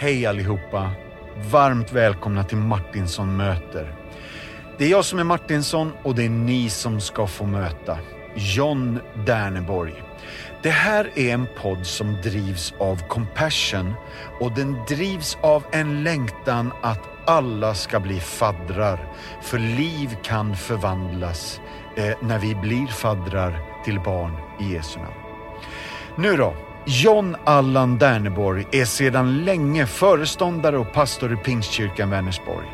Hej allihopa! Varmt välkomna till Martinsson möter. Det är jag som är Martinsson och det är ni som ska få möta John Derneborg. Det här är en podd som drivs av Compassion och den drivs av en längtan att alla ska bli faddrar. För liv kan förvandlas eh, när vi blir faddrar till barn i Jesu namn. Nu då. John Allan Derneborg är sedan länge föreståndare och pastor i Pingstkyrkan Vänersborg.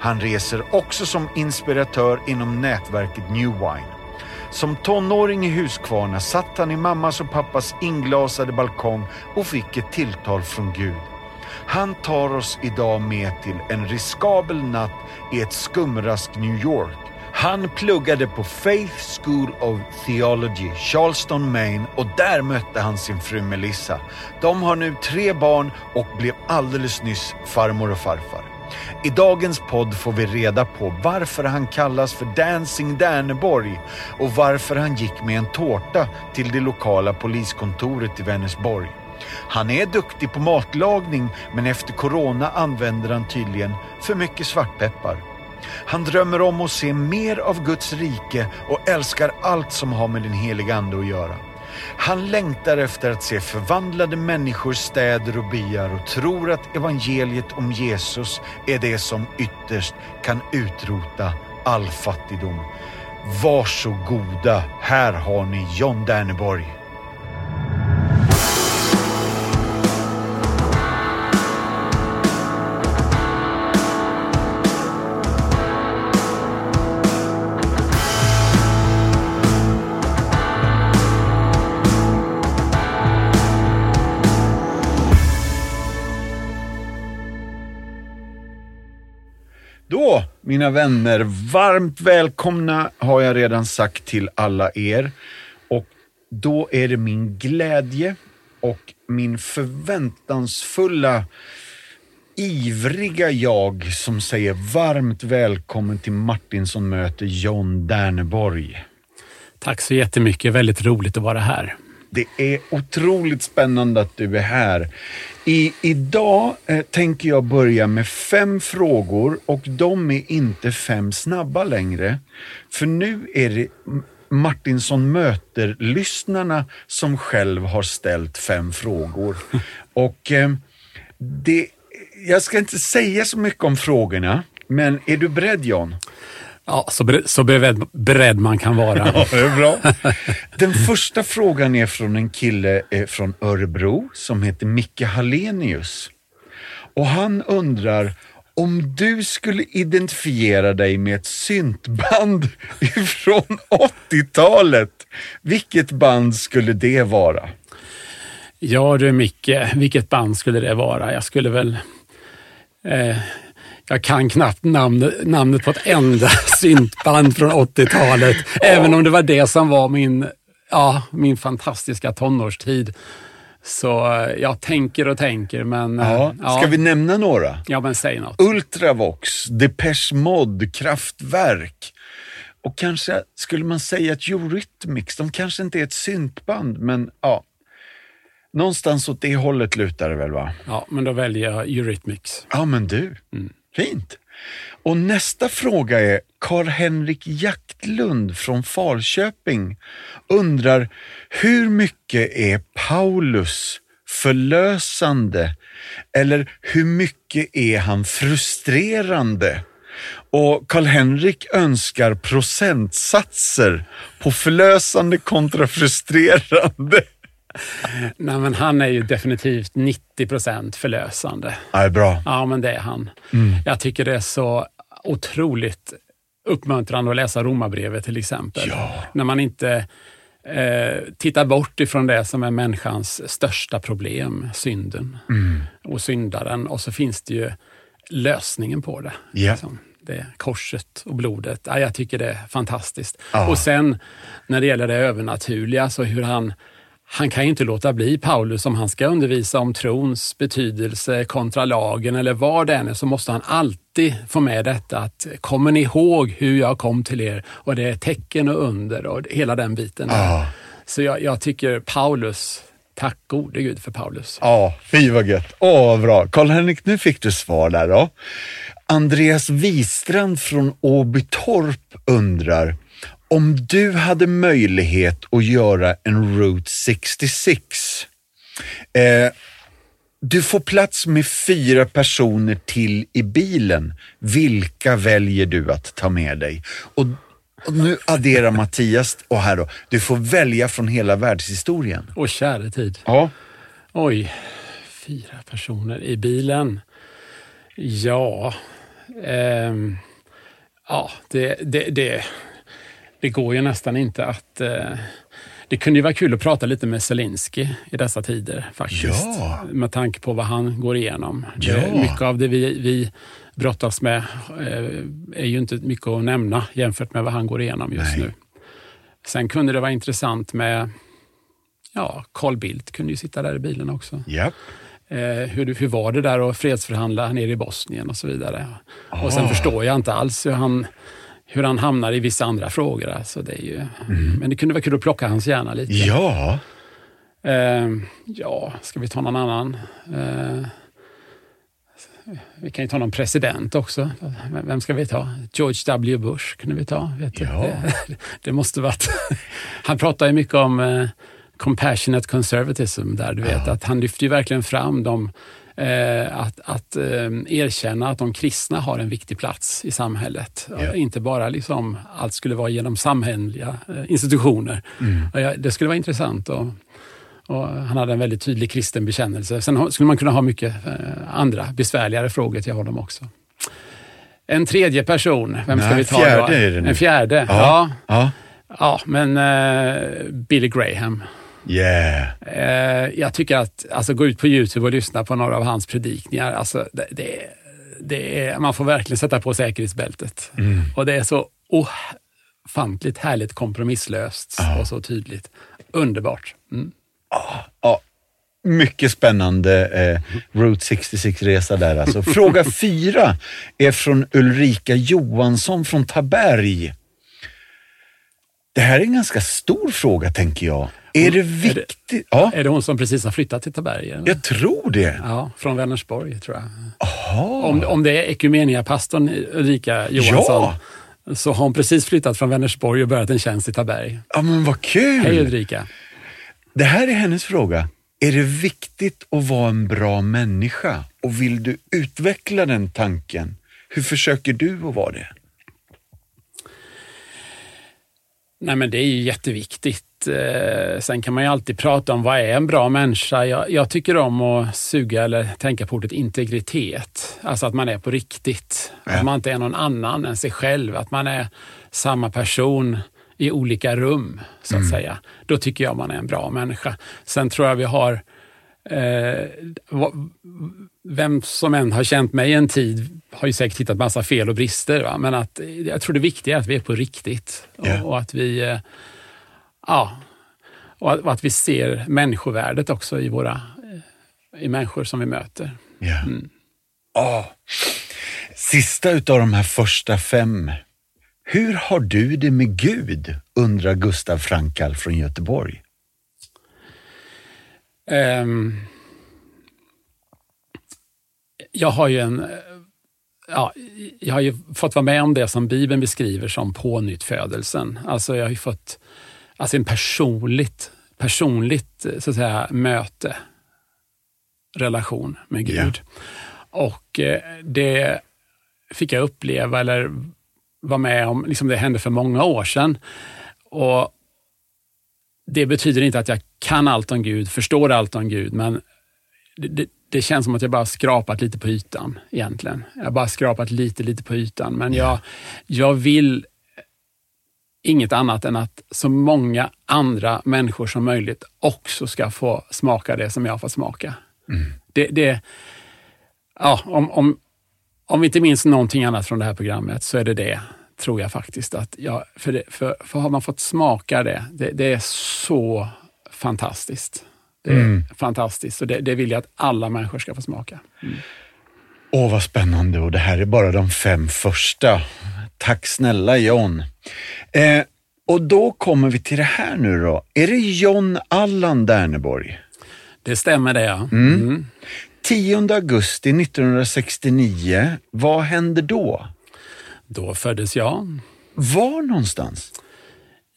Han reser också som inspiratör inom nätverket New Wine. Som tonåring i Huskvarna satt han i mammas och pappas inglasade balkong och fick ett tilltal från Gud. Han tar oss idag med till en riskabel natt i ett skumrask New York. Han pluggade på Faith School of Theology, Charleston, Maine och där mötte han sin fru Melissa. De har nu tre barn och blev alldeles nyss farmor och farfar. I dagens podd får vi reda på varför han kallas för Dancing Derneborg och varför han gick med en tårta till det lokala poliskontoret i Vänersborg. Han är duktig på matlagning men efter corona använder han tydligen för mycket svartpeppar. Han drömmer om att se mer av Guds rike och älskar allt som har med den heliga Ande att göra. Han längtar efter att se förvandlade människor, städer och byar och tror att evangeliet om Jesus är det som ytterst kan utrota all fattigdom. Varsågoda, här har ni John Derneborg. Då, mina vänner, varmt välkomna har jag redan sagt till alla er. Och då är det min glädje och min förväntansfulla, ivriga jag som säger varmt välkommen till Martinsson möter John Derneborg. Tack så jättemycket. Väldigt roligt att vara här. Det är otroligt spännande att du är här. I, idag eh, tänker jag börja med fem frågor och de är inte fem snabba längre. För nu är det Martinsson möter-lyssnarna som själv har ställt fem frågor. Och eh, det, jag ska inte säga så mycket om frågorna, men är du beredd John? Ja, så, ber så beredd, beredd man kan vara. Ja, det är bra. Den första frågan är från en kille eh, från Örebro som heter Micke Hallenius. Och han undrar om du skulle identifiera dig med ett syntband från 80-talet, vilket band skulle det vara? Ja du Micke, vilket band skulle det vara? Jag skulle väl... Eh, jag kan knappt namn, namnet på ett enda syntband från 80-talet, även om det var det som var min, ja, min fantastiska tonårstid. Så eh, jag tänker och tänker, men... Ja. Ska ja. vi nämna några? Ja, men säg något. Ultravox, Depeche Mode, Kraftwerk. Och kanske skulle man säga att Eurythmics, de kanske inte är ett syntband, men ja. Någonstans åt det hållet lutar det väl va? Ja, men då väljer jag Eurythmics. Ja, men du. Mm. Fint. Och nästa fråga är Karl-Henrik Jaktlund från Falköping undrar hur mycket är Paulus förlösande eller hur mycket är han frustrerande? Och Karl-Henrik önskar procentsatser på förlösande kontra frustrerande. Nej, men han är ju definitivt 90 procent förlösande. Ja, bra. Ja, men det är han. Mm. Jag tycker det är så otroligt uppmuntrande att läsa Romarbrevet till exempel. Ja. När man inte eh, tittar bort ifrån det som är människans största problem, synden mm. och syndaren. Och så finns det ju lösningen på det. Yeah. Liksom det korset och blodet. Ja, jag tycker det är fantastiskt. Ah. Och sen när det gäller det övernaturliga, så hur han han kan ju inte låta bli Paulus om han ska undervisa om trons betydelse kontra lagen eller vad det än är så måste han alltid få med detta att kommer ni ihåg hur jag kom till er och det är tecken och under och hela den biten. Ah. Så jag, jag, tycker Paulus Tack gode gud för Paulus. Ja, fy vad gött. Åh, vad bra. Karl-Henrik, nu fick du svar där då. Andreas Wistrand från Åbytorp undrar, om du hade möjlighet att göra en Route 66, eh, du får plats med fyra personer till i bilen. Vilka väljer du att ta med dig? Och, och nu adderar Mattias, och här då, du får välja från hela världshistorien. Och käre tid. Ja. Oj, fyra personer i bilen. Ja, ehm, ja det, det, det, det går ju nästan inte att... Eh, det kunde ju vara kul att prata lite med Zelensky i dessa tider faktiskt. Ja. Med tanke på vad han går igenom. Ja. Mycket av det vi, vi brottas med eh, är ju inte mycket att nämna jämfört med vad han går igenom just Nej. nu. Sen kunde det vara intressant med Ja, Carl Bildt kunde ju sitta där i bilen också. Ja. Eh, hur, hur var det där att fredsförhandla nere i Bosnien och så vidare. Och Ah. sen förstår jag inte alls hur han, hur han hamnar i vissa andra frågor. Alltså det är ju, Men det kunde vara kul att plocka hans hjärna lite. Mm. Ja. Eh, ja, ska vi ta någon annan? Eh, vi kan ju ta någon president också. Vem- ska vi ta? George W. Bush kunde vi ta. Vet du? Ja. Det, det måste varit... Han pratar ju mycket om eh, compassionate conservatism där, du vet. Att han lyfter ju verkligen fram Eh, att att eh, erkänna att de kristna har en viktig plats i samhället. Ja. Inte bara liksom allt skulle vara genom samhälleliga eh, institutioner. Mm. Det skulle vara intressant. Och, och han hade en väldigt tydlig kristen bekännelse. Sen skulle man kunna ha mycket eh, andra besvärligare frågor till honom också. En tredje person, vem ska Nej, vi ta fjärde då? är det nu. En fjärde, ja. Ja. Ja, Ja. men eh, Billy Graham. Yeah. Eh, jag tycker att, alltså gå ut på Youtube och lyssna på några av hans predikningar, alltså det, det, det är, man får verkligen sätta på säkerhetsbältet. Och det är så ofantligt härligt kompromisslöst och så tydligt. Underbart. Mm. Ja, mycket spännande eh, Route 66-resa där alltså. Fråga fyra är från Ulrika Johansson från Taberg. Det här är en ganska stor fråga tänker jag. Är det viktigt? Ja, Är det hon som precis har flyttat till Taberg? eller? jag tror det. Ja, från Vänersborg tror jag. Aha. Om, om det är Ekumeniapastorn Ulrika Johansson, så har hon precis flyttat från Vänersborg och börjat en tjänst i Taberg. Ja, men vad kul. Hej Ulrika! Det här är hennes fråga. Är det viktigt att vara en bra människa? Och vill du utveckla den tanken? Hur försöker du att vara det? Nej men det är ju jätteviktigt. Eh, sen kan man ju alltid prata om vad är en bra människa. Jag, jag tycker om att suga eller tänka på ordet integritet. Alltså att man är på riktigt. Ja. Att man inte är någon annan än sig själv. Att man är samma person i olika rum, så att säga. Då tycker jag man är en bra människa. Sen tror jag vi har Eh, vem som än har känt mig en tid har ju säkert hittat massa fel och brister. Va? Men att, jag tror det viktiga är att vi är på riktigt. Och, och att vi eh, ja, och att, vi ser människovärdet också i våra eh, i människor som vi möter. Ja. Ja. Sista utav de här första fem. Hur har du det med Gud? undrar Gustav Frankal från Göteborg. Ehm, jag har ju en... eh, Ja, jag har ju fått vara med om det som Bibeln beskriver som pånyttfödelsen. Alltså jag har ju fått alltså en personligt, personligt eh, så att säga, möte, relation med Gud. Och eh, det fick jag uppleva eller vara med om, liksom det hände för många år sedan. Och det betyder inte att jag kan allt om Gud, förstår allt om Gud, men det, det, det känns som att jag bara skrapat lite på ytan egentligen. Jag har bara skrapat lite, lite på ytan, men jag, jag vill inget annat än att så många andra människor som möjligt också ska få smaka det som jag har fått smaka. Det, det, ja, om, om, om vi inte minns någonting annat från det här programmet så är det det, tror jag faktiskt. Att jag, för, det, för, för har man fått smaka det, det, det är så fantastiskt. Det är fantastiskt och det, det vill jag att alla människor ska få smaka. Åh, vad spännande och det här är bara de fem första. Tack snälla John. Eh, och då kommer vi till det här nu då. Är det John Allan Derneborg? Det stämmer det, ja. Mm. 10 augusti 1969, vad hände då? Då föddes jag Var någonstans?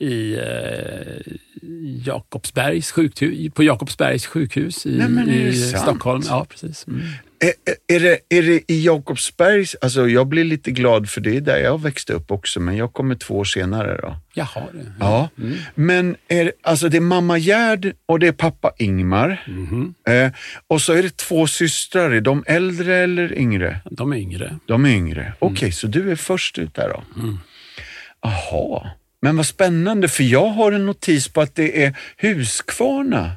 I eh, Jakobsbergs sjukhus, på Jakobsbergs sjukhus i, Nej, i? Stockholm. Ja, precis. Mm. Är, är, det, är det i Jakobsbergs, alltså jag blir lite glad för det är där jag växte upp också, men jag kommer två år senare då. Jaha, det. Ja, men är, alltså det är mamma Gerd och det är pappa Ingmar. Mhm. Eh, och så är det två systrar, är de äldre eller yngre? De är yngre. De är yngre. Okej, så du är först ut där då? Jaha, men vad spännande för jag har en notis på att det är Huskvarna.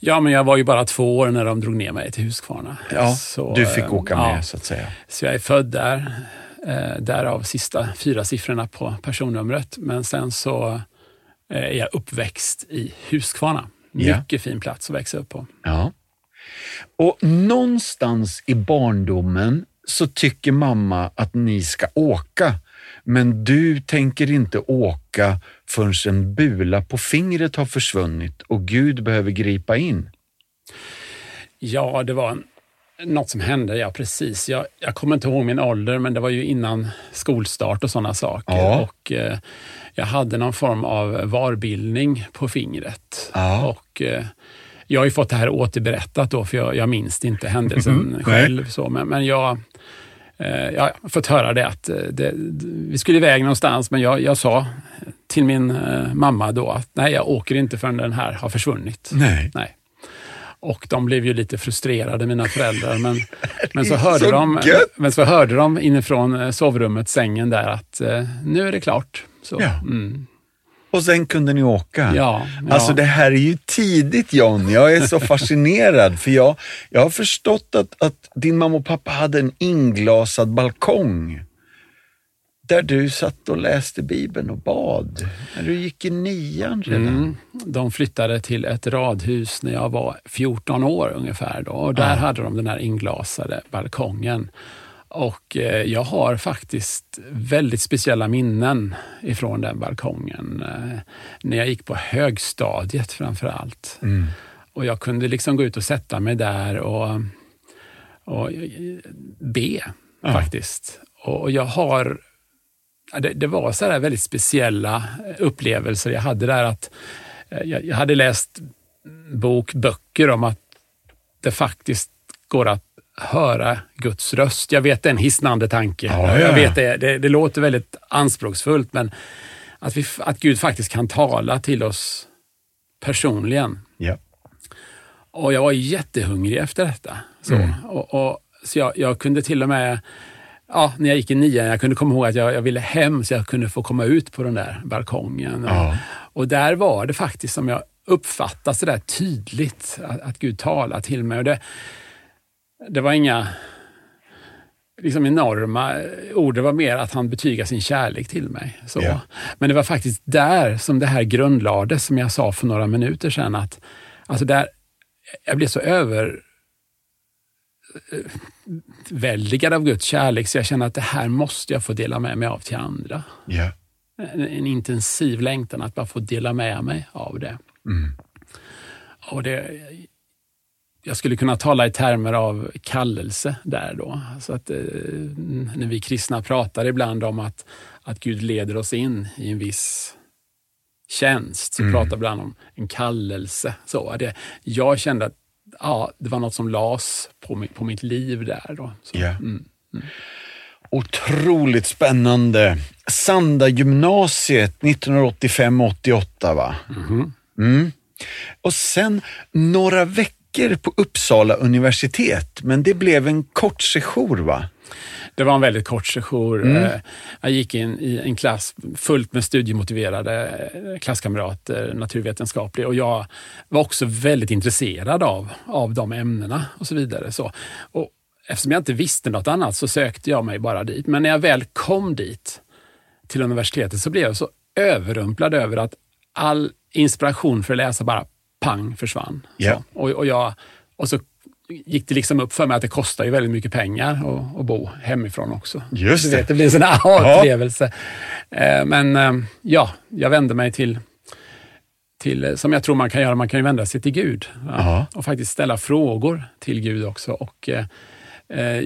Ja, men jag var ju bara två år när de drog ner mig till Huskvarna. Ja, Så, du fick åka med ja. så att säga. Så jag är född där, eh, därav sista fyra siffrorna på personnumret. Men sen så eh, är jag uppväxt i Huskvarna. Ja. Mycket fin plats att växa upp på. Ja. Och någonstans i barndomen så tycker mamma att ni ska åka, men du tänker inte åka förrän en bula på fingret har försvunnit och Gud behöver gripa in. Ja, det var något som hände, ja precis. Jag, jag kommer inte ihåg min ålder, men det var ju innan skolstart och sådana saker. Ja. Och, eh, jag hade någon form av varbildning på fingret. Ja. Och, eh, jag har ju fått det här återberättat då, för jag, jag minns inte händelsen Mhm, nej. själv. Så, men, men jag, eh, jag har fått höra det att eh, det, vi skulle iväg någonstans, men jag, jag sa till min eh, mamma då att nej, jag åker inte förrän den här har försvunnit. Nej. Nej. Och de blev ju lite frustrerade, mina föräldrar. Men, men, så, hörde så de, gött. men så hörde de inifrån sovrummet, sängen där, att nu är det klart. Så, Ja. mm, Och sen kunde ni åka. ja, Alltså ja. det här är ju tidigt John. Jag är så fascinerad för jag, jag har förstått att, att din mamma och pappa hade en inglasad balkong där du satt och läste Bibeln och bad när du gick i nian redan. Mm. De flyttade till ett radhus när jag var 14 år ungefär. Då, och där hade de den här inglasade balkongen. Och eh, jag har faktiskt väldigt speciella minnen ifrån den balkongen. Eh, när jag gick på högstadiet framför allt. Mm. Och jag kunde liksom gå ut och sätta mig där och, och be faktiskt. Och jag har Ja, det, det var så här väldigt speciella upplevelser jag hade där. att eh, Jag, jag hade läst bok, böcker om att det faktiskt går att höra Guds röst. Jag vet det är en hisnande tanke. Ja, ja, Jag ja. vet det, det, det låter väldigt anspråksfullt, men att, vi, att Gud faktiskt kan tala till oss personligen. Ja. Och jag var jättehungrig efter detta. Så, Mm. och, och, så jag, jag kunde till och med, ja, när jag gick i nian, jag kunde komma ihåg att jag, jag ville hem så jag kunde få komma ut på den där balkongen. Och, Ja. och där var det faktiskt som jag uppfattade så där tydligt att, att Gud talade till mig. Och det, det var inga liksom enorma ord, det var mer att han betygade sin kärlek till mig. Så. Ja. Men det var faktiskt där som det här grundlades, som jag sa för några minuter sedan. Att, alltså där, jag blev så över väldigad av Guds kärlek så jag kände att det här måste jag få dela med mig av till andra. Ja. En, en intensiv längtan att bara få dela med mig av det. Mm. Och det jag skulle kunna tala i termer av kallelse där då. Så att, eh, när vi kristna pratar ibland om att, att Gud leder oss in i en viss tjänst, så Mm. pratar vi ibland om en kallelse. Så det, jag kände att ja, det var något som las på, mi, på mitt liv där. Då. Så, Ja. mm. Otroligt spännande. Sanda gymnasiet 1985-88 va? Mhm. Mm. Och sen några veckor på Uppsala universitet, men det blev en kort sejour va? Det var en väldigt kort sejour. Mm. Eh, Jag gick in i en klass fullt med studiemotiverade eh, klasskamrater, naturvetenskaplig, och jag var också väldigt intresserad av, av de ämnena och så vidare. Så, och eftersom jag inte visste något annat så sökte jag mig bara dit. Men när jag väl kom dit, till universitetet, så blev jag så överrumplad över att all inspiration för att läsa bara pang försvann. Ja. Så, och, och, jag, och så gick det liksom upp för mig att det kostar ju väldigt mycket pengar att, att bo hemifrån också. Just Du det. vet, det blir en sån aha-upplevelse. Eh, Men eh, ja, jag vände mig till, till, som jag tror man kan göra, man kan ju vända sig till Gud ja, och faktiskt ställa frågor till Gud också. Och, eh, eh,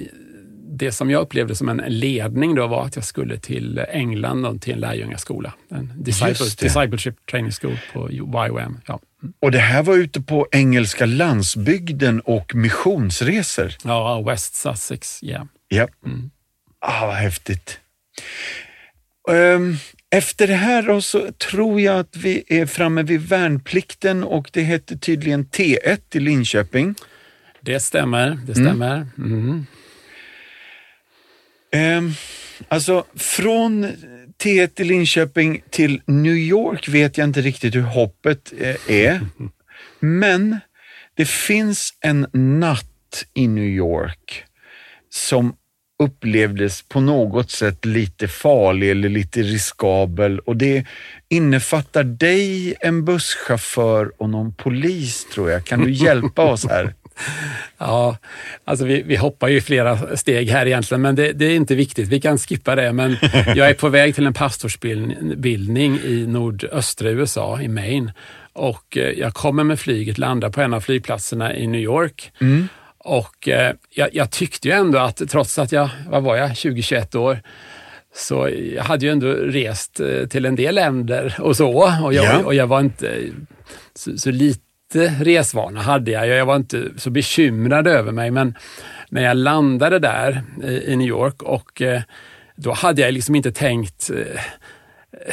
det som jag upplevde som en ledning då var att jag skulle till England och till en lärjungaskola. En discipleship training school på YWAM. Ja. Och det här var ute på engelska landsbygden och missionsresor. ja, West Sussex. Ja. Ja. Ah, vad häftigt. Ehm, Efter det här då så tror jag att vi är framme vid värnplikten och det hette tydligen T1 i Linköping. Det stämmer. Det stämmer. Mm. Ehm, alltså från T1 i Linköping till New York vet jag inte riktigt hur hoppet eh, är. Men det finns en natt i New York som upplevdes på något sätt lite farlig eller lite riskabel och det innefattar dig, en busschaufför och någon polis tror jag. Kan du hjälpa oss här? Ja, alltså vi, vi hoppar ju flera steg här egentligen, men det, det är inte viktigt. Vi kan skippa det. Men jag är på väg till en pastorsbildning i nordöstra USA, i Maine. Och eh, jag kommer med flyget, landar på en av flygplatserna i New York. Och eh, jag, jag tyckte ju ändå att trots att jag, vad var jag, 20-21 år, så jag hade ju ändå rest eh, till en del länder och så. Och jag, Ja. och jag var inte så, så lite resvana hade jag. Jag var inte så bekymrad över mig, men när jag landade där i, i New York och eh, då hade jag liksom inte tänkt eh,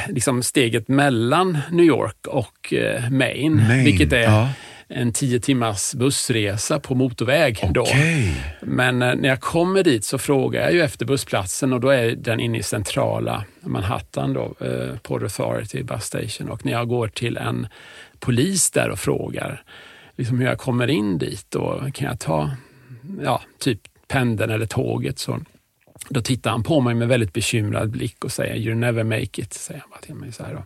liksom steget mellan New York och eh, Maine, Maine, vilket är ja. En tio timmars bussresa på motorväg. Då. Okej. Men eh, när jag kommer dit så frågar jag ju efter bussplatsen och då är den inne i centrala Manhattan, då, eh, Port Authority Bus Station. Och när jag går till en polis där och frågar liksom hur jag kommer in dit och kan jag ta ja, typ pendeln eller tåget så då tittar han på mig med väldigt bekymrad blick och säger “You never make it”, säger han bara till mig så här. Då.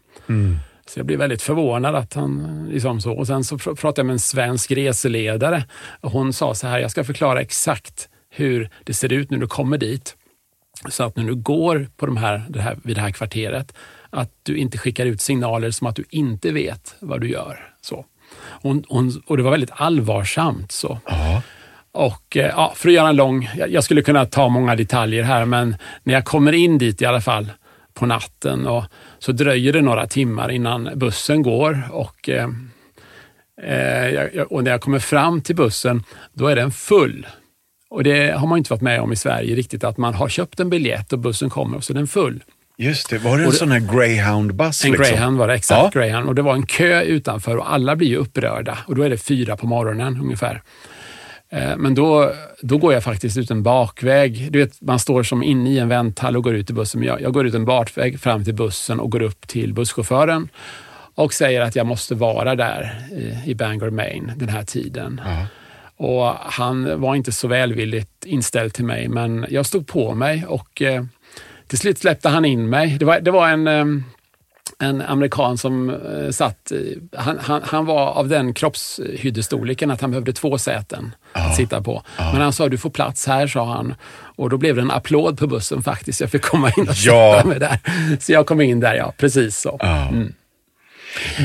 Så jag blir väldigt förvånad att han liksom så. Och sen så pr- pratade jag med en svensk reseledare och hon sa så här, jag ska förklara exakt hur det ser ut när du kommer dit. Så att när du går på de här, det här, vid det här kvarteret, att du inte skickar ut signaler som att du inte vet vad du gör. Så. Hon, hon, och det var väldigt allvarsamt. så. Och eh, ja, för att göra en lång, jag skulle kunna ta många detaljer här, men när jag kommer in dit i alla fall på natten och så dröjer det några timmar innan bussen går och, eh, eh, och när jag kommer fram till bussen, då är den full. Och det har man inte varit med om i Sverige riktigt, att man har köpt en biljett och bussen kommer och så är den full. Just det, var det en det- sån här greyhound-buss? En liksom? greyhound var det, exakt Ja. greyhound. Och det var en kö utanför och alla blir ju upprörda. Och då är det fyra på morgonen ungefär. Eh, Men då, då går jag faktiskt ut en bakväg. Du vet, man står som inne i en vänthall och går ut i bussen. Men jag, jag går ut en bakväg fram till bussen och går upp till busschauffören och säger att jag måste vara där i, i Bangor, Maine den här tiden. Och han var inte så välvilligt inställd till mig, men jag stod på mig och eh, till slut släppte han in mig. Det var, det var en, eh, en amerikan som eh, satt, han, han, han var av den kroppshyddestorleken att han behövde två säten att sitta på. Men han sa, du får plats här, sa han. Och då blev det en applåd på bussen faktiskt. Jag fick komma in och Ja. sätta mig där. Så jag kom in där, ja. Precis så. Ja.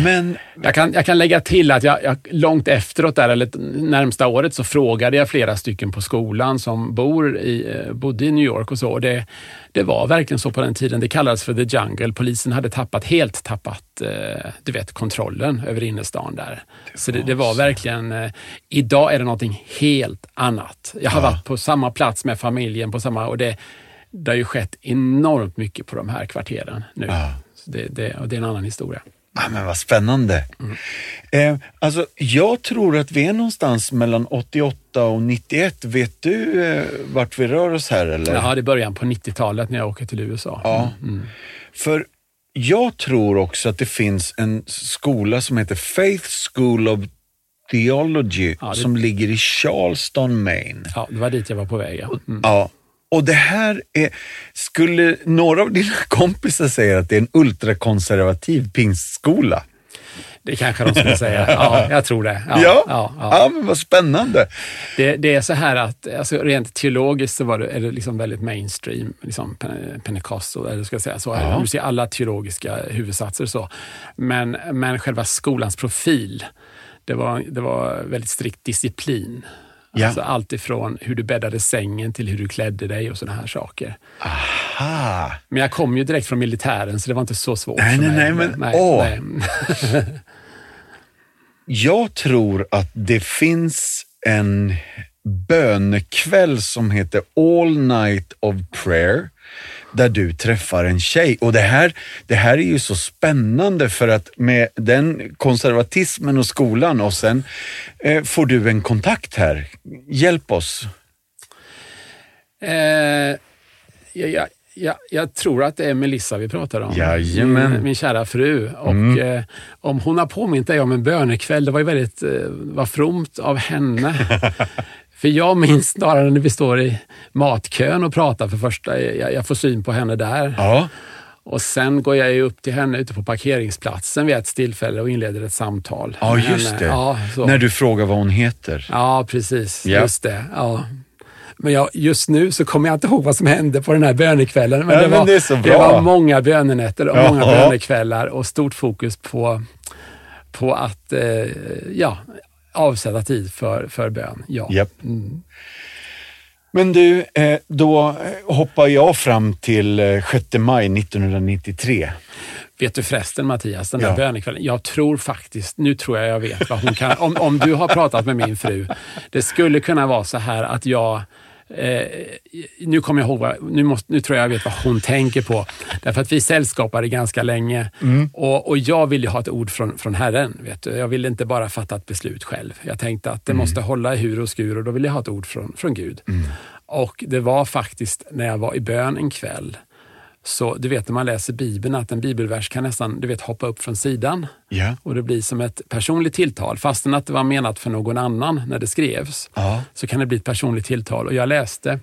Men Jag kan, jag kan lägga till att jag, jag långt efteråt, där, eller närmsta året, så frågade jag flera stycken på skolan som bor i, eh, bodde i New York och så. Och det, det var verkligen så på den tiden. Det kallades för the jungle. Polisen hade tappat, helt tappat eh, du vet, kontrollen över innerstan där. så det, det var verkligen... Eh, idag är det någonting helt annat. Jag har varit på samma plats med familjen på samma... Och det, det har ju skett enormt mycket på de här kvarteren nu. Ja. Det, det, och det är en annan historia. Ah, men vad spännande. Eh, alltså, jag tror att vi är någonstans mellan 88 och 91. Vet du eh, vart vi rör oss här? Eller? Ja, det är början på 90-talet när jag åker till USA. Ja. För jag tror också att det finns en skola som heter Faith School of Theology Ja, det- som ligger i Charleston, Maine. Ja, det var dit jag var på väg. Ja. Mm. Ja. Och det här är, skulle några av dina kompisar säga att det är en ultrakonservativ pingstskola? Det kanske de skulle säga. Ja, jag tror det. Ja, Ja, ja, ja, ja. men vad spännande. Det, det är så här att alltså, rent teologiskt så var det, är det liksom väldigt mainstream, liksom pen- pentecostal, eller ska jag säga så. Ja. Du ser alla teologiska huvudsatser så. Men, men själva skolans profil, det var, det var väldigt strikt disciplin. Ja. Alltså allt ifrån hur du bäddade sängen till hur du klädde dig och sådana här saker. Aha. Men jag kom ju direkt från militären så det var inte så svårt Nej, för nej, mig. nej, men- åh. nej. Jag tror att det finns en bönekväll som heter All Night of Prayer där du träffar en tjej. Och det här, det här är ju så spännande för att med den konservatismen och skolan och sen eh, får du en kontakt här. Hjälp oss. Eh, jag, jag, jag, tror att det är Melissa vi pratar om. Jajamän. Min, min kära fru. Och, eh, om hon har påmint dig om en bönekväll, det var ju väldigt eh, vad fromt av henne. för jag minns snarare när vi står i matkön och pratar för första, jag, jag får syn på henne där. Ja, Och sen går jag ju upp till henne ute på parkeringsplatsen vid ett tillfälle och inleder ett samtal. ja just henne. det. Ja. När du frågar vad hon heter. Ja, precis. Ja. Just det. Ja. Men jag, just nu så kommer jag inte ihåg vad som hände på den här bönekvällen. Men, Ja, det, men var, det är så bra. var många bönenätter och många bönekvällar och stort fokus på, på att eh, ja, avsätta tid för, för bön. Ja. Japp. Mm. Men du, eh, då eh, hoppar jag fram till eh, 6 maj 1993. Vet du förresten Mattias, den där Ja. bönekvällen, jag tror faktiskt, nu tror jag jag vet vad hon kan, om, om du har pratat med min fru, det skulle kunna vara så här att jag Eh, nu kommer jag ihåg, vad, nu, måste, nu tror jag jag vet vad hon tänker på. Därför att vi sällskapade ganska länge och, och jag ville ju ha ett ord från, från Herren. Vet du. Jag ville inte bara fatta ett beslut själv. Jag tänkte att det måste hålla i hur och skur och då ville jag ha ett ord från, från Gud. Och det var faktiskt när jag var i bön en kväll så du vet när man läser Bibeln att en bibelvers kan nästan du vet, hoppa upp från sidan Ja. och det blir som ett personligt tilltal. Fastän att det var menat för någon annan när det skrevs Ja. så kan det bli ett personligt tilltal. Och jag läste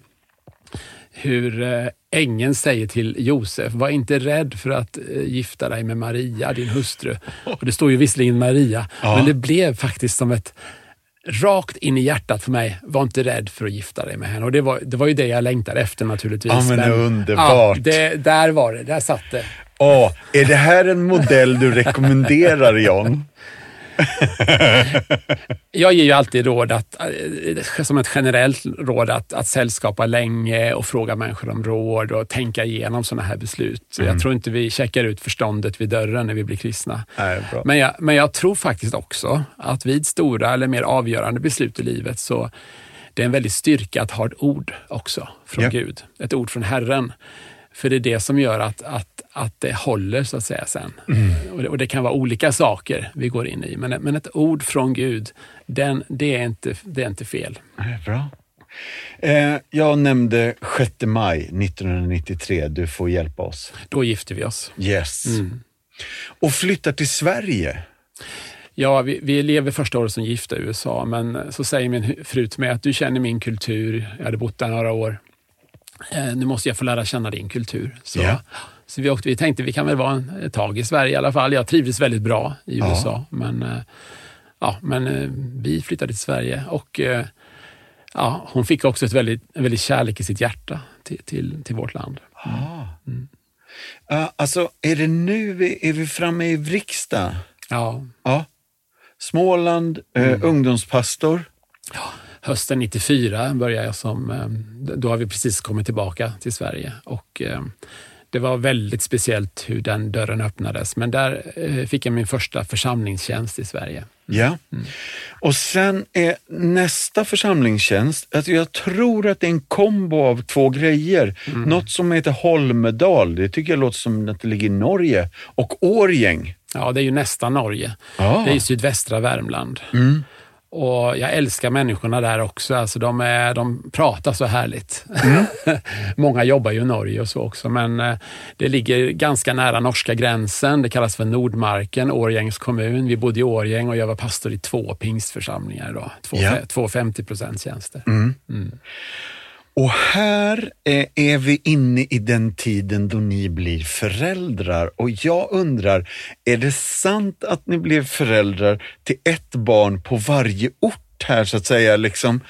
hur eh, ängeln säger till Josef, var inte rädd för att eh, gifta dig med Maria, din hustru. Och det står ju visserligen Maria, Ja. men det blev faktiskt som ett rakt in i hjärtat för mig. Var inte rädd för att gifta dig med henne. Och det var, det var ju det jag längtade efter naturligtvis. Ja, men underbart. Ja, det, där var det, där satt det. Åh, är det här en modell du rekommenderar John? Jag ger ju alltid råd, att, eh, som ett generellt råd, att, att sällskapa länge och fråga människor om råd och tänka igenom sådana här beslut. Jag tror inte vi checkar ut förståndet vid dörren när vi blir kristna. Nej. Men jag, men jag tror faktiskt också att vid stora eller mer avgörande beslut i livet så det är en väldig styrka att ha ett ord också från Ja. Gud. Ett ord från Herren. För det är det som gör att, att, att det håller så att säga sen. Och, det, och det kan vara olika saker vi går in i. Men, men ett ord från Gud, den, det, är inte, det är inte fel. Bra. Eh, jag nämnde 6 maj 1993. Du får hjälpa oss. Då gifter vi oss. Yes. Och flyttar till Sverige. Ja, vi, vi lever första året som gifta i USA, men så säger min fru till mig att du känner min kultur. Jag hade bott där några år. Eh, nu måste jag få lära känna din kultur. Så, Ja. så vi, åkte, vi tänkte vi kan väl vara ett tag i Sverige i alla fall. Jag trivdes väldigt bra i Ja. USA, men, eh, ja, men eh, vi flyttade till Sverige och ja, hon fick också ett väldigt, en väldigt kärlek i sitt hjärta till, till, till vårt land. Uh, alltså, är det nu vi är vi framme i riksdag? Ja, Ja. Småland, eh, ungdomspastor. Hösten 94 började jag som, eh, då har vi precis kommit tillbaka till Sverige och eh, det var väldigt speciellt hur den dörren öppnades. Men där eh, fick jag min första församlingstjänst i Sverige. Ja. Och sen är nästa församlingstjänst, alltså jag tror att det är en kombo av två grejer. Något som heter Holmedal, det tycker jag låter som att det ligger i Norge, och Årgäng. Ja, det är ju nästan Norge. Ja. Det är ju sydvästra Värmland. Och jag älskar människorna där också. Alltså de, är, de pratar så härligt. Många jobbar ju i Norge och så också, men eh, det ligger ganska nära norska gränsen. Det kallas för Nordmarken, Årjängs kommun. Vi bodde i Årjäng och jag var pastor i två pingstförsamlingar. Då. Två, Ja. två 50 tjänster. Och här är, är vi inne i den tiden då ni blir föräldrar och jag undrar, är det sant att ni blev föräldrar till ett barn på varje ort här så att säga? Liksom,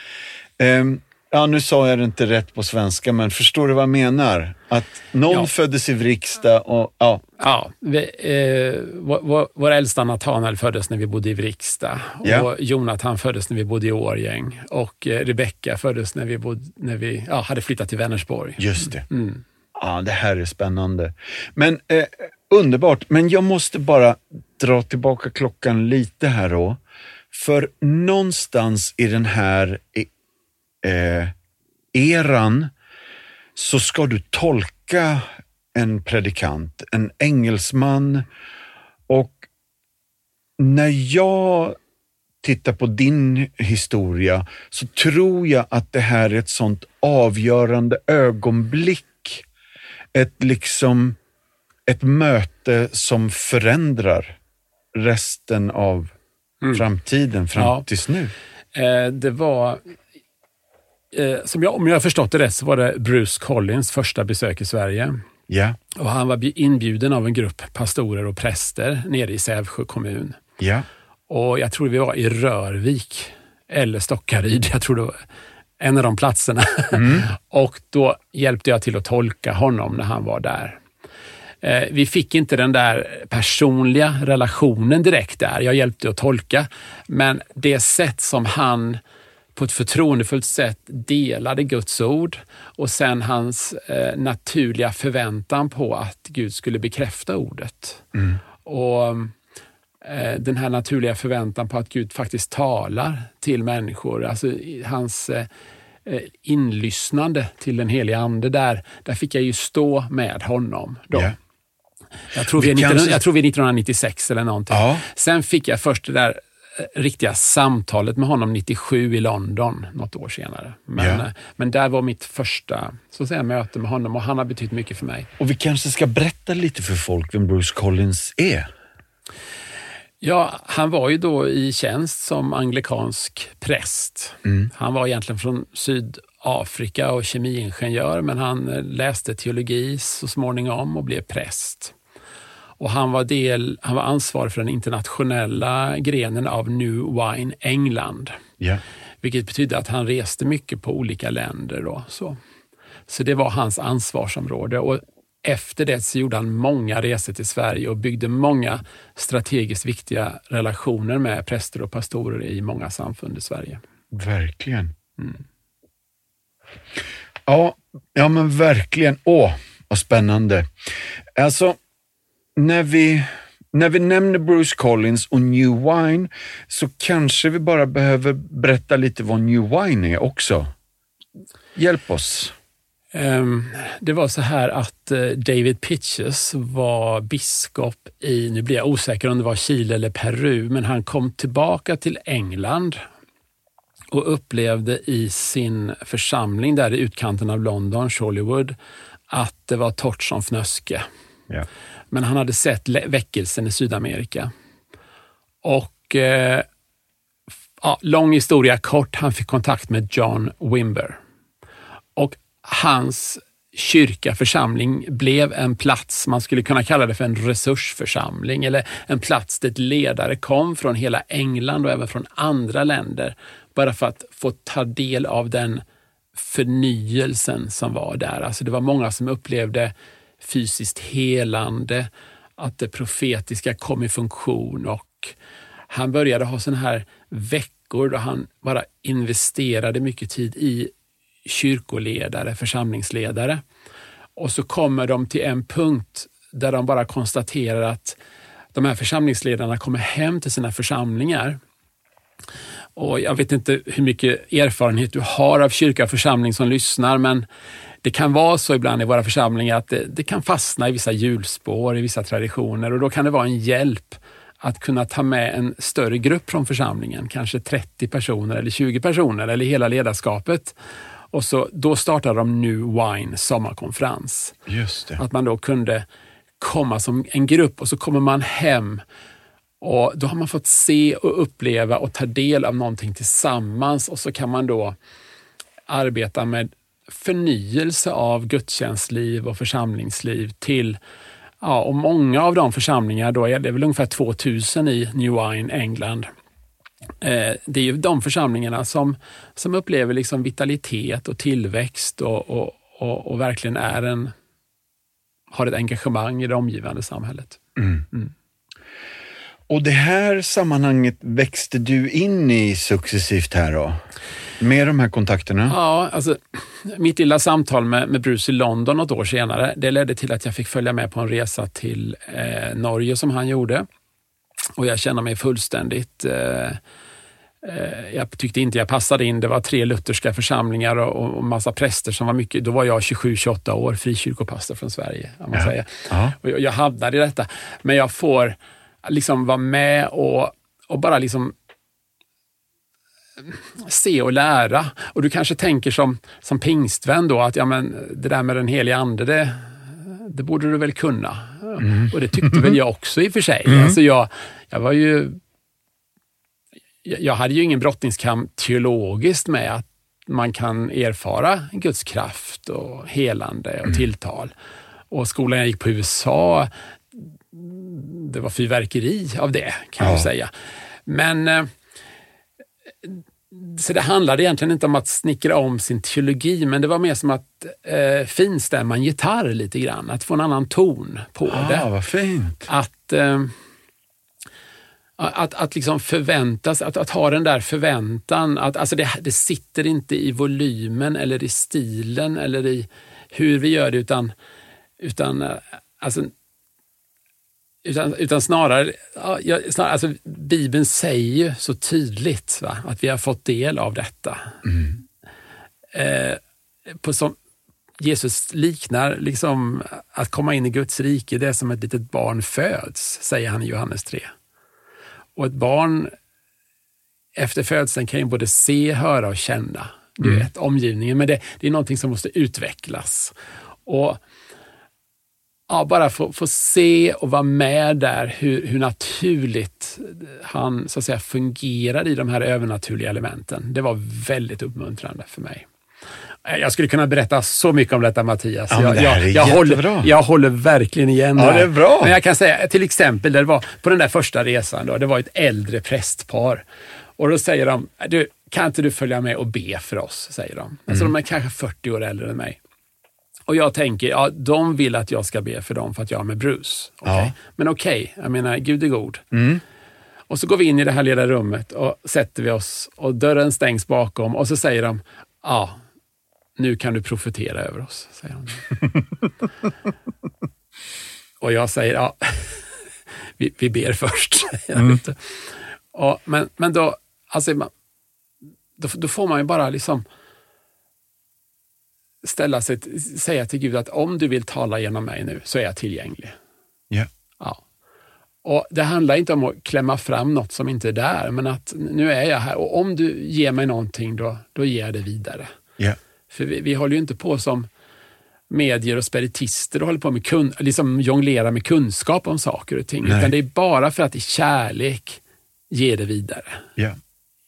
ehm, ja, nu sa jag det inte rätt på svenska, men förstår du vad jag menar? Att någon Ja. föddes i Vrigstad och ja, Ja, vi, eh, vår, vår, äldsta Nathanael föddes när vi bodde i Vrigstad Ja. och Jonathan föddes när vi bodde i Årgäng och eh, Rebecka föddes när vi, bod, när vi ja, hade flyttat till Vänersborg. just det. Mm. Ja, det här är spännande. Men eh, underbart, men jag måste bara dra tillbaka klockan lite här då. För någonstans i den här eh, eran så ska du tolka en predikant, en engelsman och när jag tittar på din historia så tror jag att det här är ett sånt avgörande ögonblick. Ett liksom ett möte som förändrar resten av framtiden fram Ja. tills nu. Eh, det var, eh, som jag, om jag har förstått det rätt, så var det Bruce Collins första besök i Sverige. Ja, Och han var bj- inbjuden av en grupp pastorer och präster nere i Sävsjö kommun. ja, Och jag tror vi var i Rörvik eller Stockaryd. Jag tror det var en av de platserna. och då hjälpte jag till att tolka honom när han var där. Eh, Vi fick inte den där personliga relationen direkt där. Jag hjälpte att tolka. Men det sätt som han på ett förtroendefullt sätt delade Guds ord och sen hans eh, naturliga förväntan på att Gud skulle bekräfta ordet. Och eh, den här naturliga förväntan på att Gud faktiskt talar till människor. Alltså hans eh, eh, inlyssnande till den heliga ande, där, där fick jag ju stå med honom. Då. ja. Jag, tror Vi är 19, kanske- jag tror vi är 1996 eller någonting. Ja. Sen fick jag först det där riktiga samtalet med honom 97 i London, något år senare. Men, eh, men där var mitt första så att säga, möte med honom och han har betytt mycket för mig. Och vi kanske ska berätta lite för folk vem Bruce Collins är. Ja, han var ju då i tjänst som anglikansk präst. Han var egentligen från Sydafrika och kemiingenjör, men han eh, läste teologi så småningom och blev präst. Och han var, del, han var ansvarig för den internationella grenen av New Wine England, Ja. vilket betydde att han reste mycket på olika länder. Då, så. så det var hans ansvarsområde. Och efter det så gjorde han många resor till Sverige och byggde många strategiskt viktiga relationer med präster och pastorer i många samfund i Sverige. Verkligen. Ja, ja, men verkligen. Åh, vad spännande. Alltså, när vi, när vi nämner Bruce Collins och New Wine så kanske vi bara behöver berätta lite vad New Wine är också. Hjälp oss. Ehm, Det var så här att eh, David Pitches var biskop i, nu blir jag osäker om det var Chile eller Peru, men han kom tillbaka till England och upplevde i sin församling där i utkanten av London, Sholywood, att det var torrt som fnöske. Ja. Men han hade sett väckelsen i Sydamerika. Och eh, ja, lång historia kort, han fick kontakt med John Wimber. Och hans kyrka, församling, blev en plats, man skulle kunna kalla det för en resursförsamling, eller en plats dit ledare kom från hela England och även från andra länder, bara för att få ta del av den förnyelsen som var där. Alltså det var många som upplevde fysiskt helande, att det profetiska kom i funktion och han började ha sådana här veckor då han bara investerade mycket tid i kyrkoledare, församlingsledare. Och så kommer de till en punkt där de bara konstaterar att de här församlingsledarna kommer hem till sina församlingar. Och jag vet inte hur mycket erfarenhet du har av kyrka och församling som lyssnar, men det kan vara så ibland i våra församlingar att det, det kan fastna i vissa hjulspår, i vissa traditioner och då kan det vara en hjälp att kunna ta med en större grupp från församlingen, kanske 30 personer eller 20 personer eller hela ledarskapet. Och så, då startade de New Wine sommarkonferens. Just det. Att man då kunde komma som en grupp och så kommer man hem och då har man fått se och uppleva och ta del av någonting tillsammans och så kan man då arbeta med förnyelse av gudstjänstliv och församlingsliv till Ja, och många av de församlingar, då är det väl ungefär 2000 i New Wine, England. Eh, det är ju de församlingarna som, som upplever liksom vitalitet och tillväxt och, och, och, och verkligen är en, har ett engagemang i det omgivande samhället. Mm. Mm. Och det här sammanhanget växte du in i successivt här då? Med de här kontakterna? Ja, alltså mitt lilla samtal med, med Bruce i London något år senare, det ledde till att jag fick följa med på en resa till eh, Norge som han gjorde. Och jag känner mig fullständigt eh, eh jag tyckte inte jag passade in. Det var tre lutherska församlingar och, och massa präster som var mycket. Då var jag 27-28 år, frikyrkopastor från Sverige. man ja. säga. Ja. Och jag, jag hamnade i detta. Men jag får liksom vara med och, och bara liksom se och lära. Och du kanske tänker som, som pingstvän då att ja, men det där med den heliga ande, det, det borde du väl kunna. Mm. Och det tyckte väl jag också i och för sig. Mm. Alltså jag, jag var ju... Jag hade ju ingen brottningskamp teologiskt med att man kan erfara Guds kraft och helande och mm. tilltal. Och skolan jag gick på i USA, det var fyrverkeri av det kan ja. jag säga. Men eh, så det handlade egentligen inte om att snickra om sin teologi, men det var mer som att eh, finstämma en gitarr lite grann, att få en annan ton på ah, det. Vad fint! Att, eh, att, att liksom förväntas, att, att ha den där förväntan, att alltså det, det sitter inte i volymen eller i stilen eller i hur vi gör det, utan, utan eh, alltså, utan, utan snarare, ja, snarare alltså, Bibeln säger ju så tydligt va, att vi har fått del av detta. Mm. Eh, på som, Jesus liknar liksom att komma in i Guds rike, det är som ett litet barn föds, säger han i Johannes 3. Och ett barn efter födseln kan ju både se, höra och känna du mm. vet, omgivningen, men det, det är någonting som måste utvecklas. Och ja, bara få, få se och vara med där hur, hur naturligt han så att säga, fungerar i de här övernaturliga elementen. Det var väldigt uppmuntrande för mig. Jag skulle kunna berätta så mycket om detta Mattias. Ja, jag, det jag, jag, håller, jag håller verkligen igen ja, det är bra. Men jag kan säga till exempel, det var på den där första resan, då, det var ett äldre prästpar. Och då säger de, du, kan inte du följa med och be för oss? säger de. Alltså mm. de är kanske 40 år äldre än mig. Och jag tänker, ja, de vill att jag ska be för dem för att jag är med Bruce. Okay? Ja. Men okej, okay, jag menar, Gud är god. Mm. Och så går vi in i det här lilla rummet och sätter vi oss och dörren stängs bakom och så säger de, ja, nu kan du profetera över oss. Säger de. och jag säger, ja, vi, vi ber först. Mm. och, men, men då, alltså, då, då får man ju bara liksom ställa sig, säga till Gud att om du vill tala genom mig nu så är jag tillgänglig. Yeah. Ja. Och Det handlar inte om att klämma fram något som inte är där, men att nu är jag här och om du ger mig någonting då, då ger jag det vidare. Yeah. För vi, vi håller ju inte på som medier och spiritister och håller på med kun, liksom jonglera med kunskap om saker och ting, Nej. utan det är bara för att i kärlek ge det vidare. Yeah.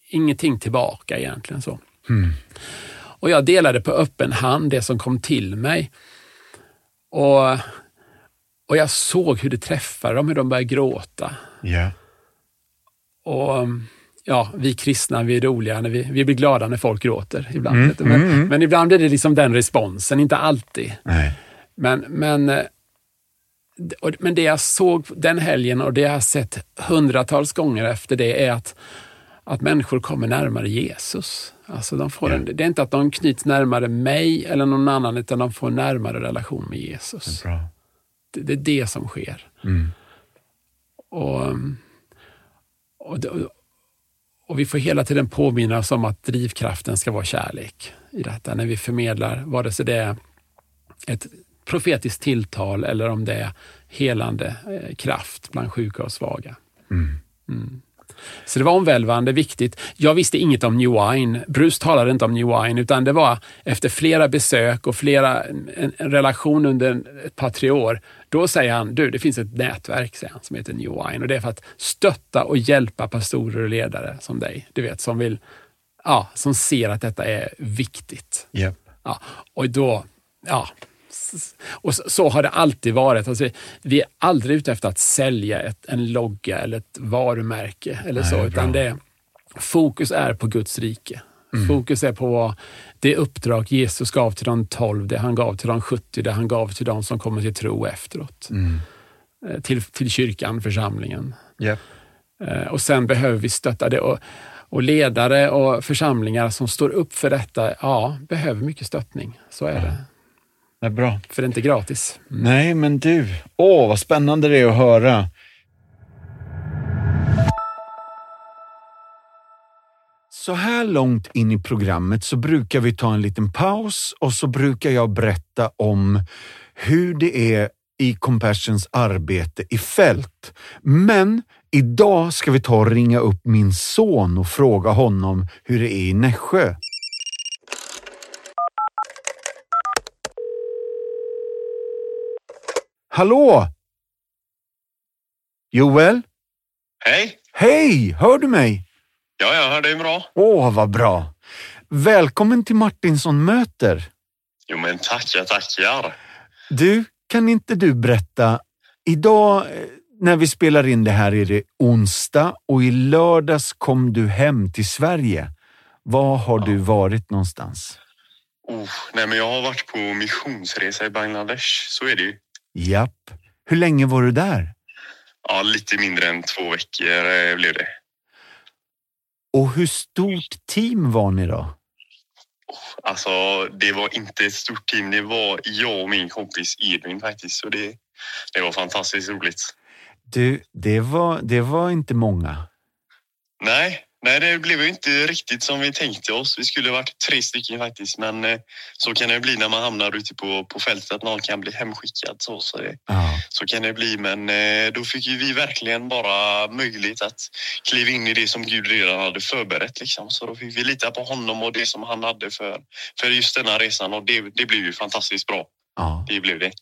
Ingenting tillbaka egentligen. så. Mm. Och jag delade på öppen hand det som kom till mig. Och, och jag såg hur det träffade dem, hur de började gråta. Yeah. Och ja, vi kristna, vi är roliga, när vi, vi blir glada när folk gråter ibland. Mm, men, mm, mm. men ibland är det liksom den responsen, inte alltid. Nej. Men, men, men det jag såg den helgen och det jag har sett hundratals gånger efter det är att, att människor kommer närmare Jesus. Alltså de får en, det är inte att de knyts närmare mig eller någon annan, utan de får en närmare relation med Jesus. Det är, det, det, är det som sker. Mm. Och, och, och, vi får hela tiden påminna oss om att drivkraften ska vara kärlek i detta, när vi förmedlar, vare sig det är ett profetiskt tilltal eller om det är helande eh, kraft bland sjuka och svaga. Mm. Mm. Så det var omvälvande viktigt. Jag visste inget om New Wine. Bruce talade inte om New Wine, utan det var efter flera besök och flera, en, en relation under ett par, tre år. Då säger han, du det finns ett nätverk säger han, som heter New Wine och det är för att stötta och hjälpa pastorer och ledare som dig, du vet, som vill, ja, som ser att detta är viktigt. Yep. Ja, och då, ja, och så, har det alltid varit. Alltså, vi är aldrig ute efter att sälja ett, en logga eller ett varumärke eller Nej, så, utan det, fokus är på Guds rike. Mm. Fokus är på det uppdrag Jesus gav till de tolv, det han gav till de 70, det han gav till de som kommer till tro efteråt. Mm. Eh, till, till kyrkan, församlingen. Yep. Och sen behöver vi stötta det. Och, och ledare och församlingar som står upp för detta, ja, behöver mycket stöttning. Så är ja. det. Det är bra. För det är inte gratis. Nej, men du. Åh, vad spännande det är att höra. Så här långt in i programmet så brukar vi ta en liten paus och så brukar jag berätta om hur det är i Compassions arbete i fält. Men idag ska vi ta och ringa upp min son och fråga honom hur det är i Nässjö. Hallå! Joel? Hej! Hej! Hör du mig? Ja, jag hör dig bra. Åh, vad bra. Välkommen till Martinsson möter. Jo, men tackar, tackar. Du, kan inte du berätta? Idag eh, när vi spelar in det här är det onsdag och i lördags kom du hem till Sverige. Var har ja. du varit någonstans? Oh, nej, men jag har varit på missionsresa i Bangladesh. Så är det ju. Japp. Hur länge var du där? Ja, lite mindre än två veckor eh, blev det. Och hur stort team var ni då? Alltså, det var inte ett stort team. Det var jag och min kompis Edvin faktiskt. Så det, det var fantastiskt roligt. Du, det var, det var inte många. Nej, Nej, det blev ju inte riktigt som vi tänkte oss. Vi skulle varit tre stycken faktiskt, men eh, så kan det bli när man hamnar ute på, på fältet att någon kan bli hemskickad. Så, så, det, ja. så kan det bli, men eh, då fick ju vi verkligen bara möjlighet att kliva in i det som Gud redan hade förberett. Liksom. Så då fick vi lita på honom och det som han hade för, för just denna resan och det, det blev ju fantastiskt bra. Ja. Det blev det.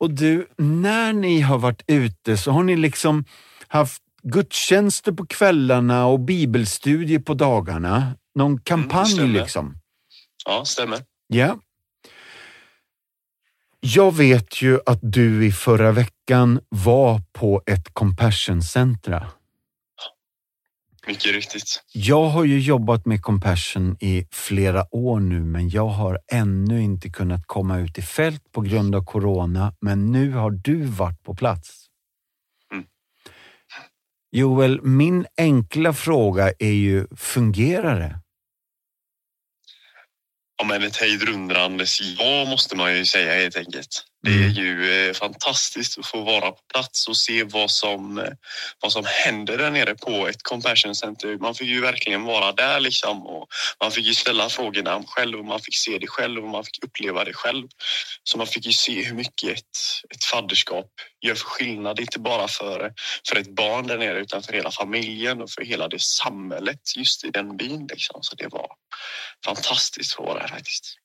Och du, när ni har varit ute så har ni liksom haft gudstjänster på kvällarna och bibelstudier på dagarna. Någon mm, kampanj mm, liksom. Ja, stämmer. Ja. Jag vet ju att du i förra veckan var på ett Compassion Centra. Mycket riktigt. Jag har ju jobbat med Compassion i flera år nu, men jag har ännu inte kunnat komma ut i fält på grund av corona. Men nu har du varit på plats. Joel, min enkla fråga är ju, fungerar det? Ja, men ett hejdrundrandes ja måste man ju säga helt enkelt. Det är mm. ju eh, fantastiskt att få vara på plats och se vad som, eh, vad som händer där nere på ett compassion center. Man fick ju verkligen vara där liksom och man fick ju ställa frågorna själv och man fick se det själv och man fick uppleva det själv. Så man fick ju se hur mycket ett, ett fadderskap gör för skillnad, inte bara för, för ett barn där nere utan för hela familjen och för hela det samhället just i den byn. Liksom. Så det var fantastiskt att vara där faktiskt.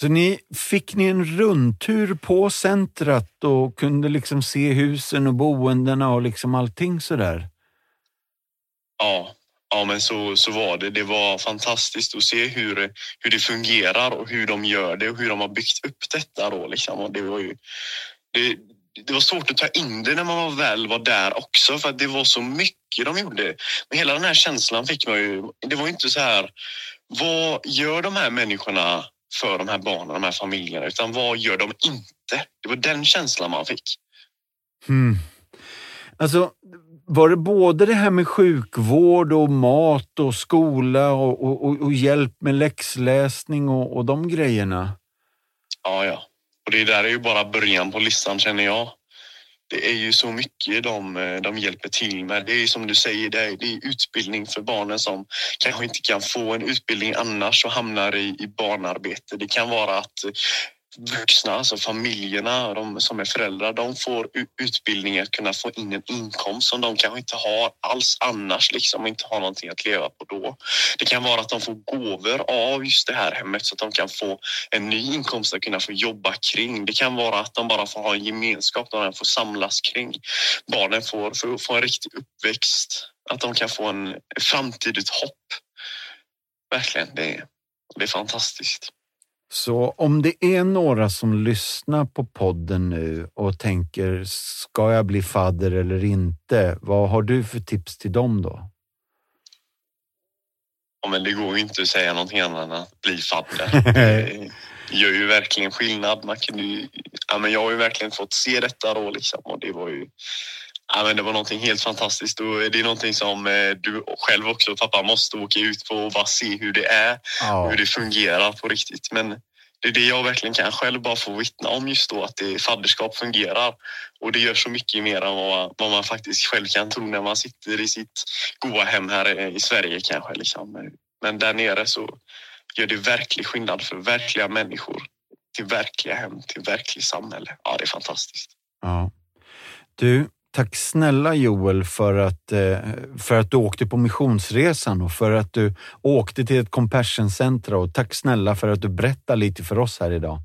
Så ni, fick ni en rundtur på centret och kunde liksom se husen och boendena och liksom allting sådär? Ja, ja men så, så var det. Det var fantastiskt att se hur, hur det fungerar och hur de gör det och hur de har byggt upp detta. Då, liksom. och det, var ju, det, det var svårt att ta in det när man väl var där också för att det var så mycket de gjorde. Men hela den här känslan fick man ju. Det var inte så här, vad gör de här människorna för de här barnen, de här familjerna, utan vad gör de inte? Det var den känslan man fick. Hmm. Alltså, var det både det här med sjukvård och mat och skola och, och, och hjälp med läxläsning och, och de grejerna? Ja, ja. Och det där är ju bara början på listan känner jag. Det är ju så mycket de, eh, de hjälper till med. Det är som du säger, det är, det är utbildning för barnen som kanske inte kan få en utbildning annars och hamnar i, i barnarbete. Det kan vara att vuxna, alltså familjerna, de som är föräldrar, de får utbildning att kunna få in en inkomst som de kanske inte har alls annars, liksom inte har någonting att leva på då. Det kan vara att de får gåvor av just det här hemmet så att de kan få en ny inkomst att kunna få jobba kring. Det kan vara att de bara får ha en gemenskap där de får samlas kring. Barnen får, får, får en riktig uppväxt, att de kan få en framtid, ett hopp. Verkligen, det är, det är fantastiskt. Så om det är några som lyssnar på podden nu och tänker, ska jag bli fadder eller inte? Vad har du för tips till dem då? Ja, men det går ju inte att säga någonting annat än att bli fadder. Det gör ju verkligen skillnad. Man kan ju, ja, men jag har ju verkligen fått se detta då liksom och det var ju Ja, men det var någonting helt fantastiskt och det är någonting som eh, du själv också pappa måste åka ut på och bara se hur det är Ja. hur det fungerar på riktigt. Men det är det jag verkligen kan själv bara få vittna om just då, att det fadderskap fungerar. Och det gör så mycket mer än vad man, vad man faktiskt själv kan tro när man sitter i sitt goa hem här i Sverige kanske. Liksom. Men där nere så gör det verklig skillnad för verkliga människor till verkliga hem, till verkligt samhälle. Ja, det är fantastiskt. Ja. Du, tack snälla Joel för att, eh, för att du åkte på missionsresan och för att du åkte till ett compassion centra och tack snälla för att du berättar lite för oss här idag.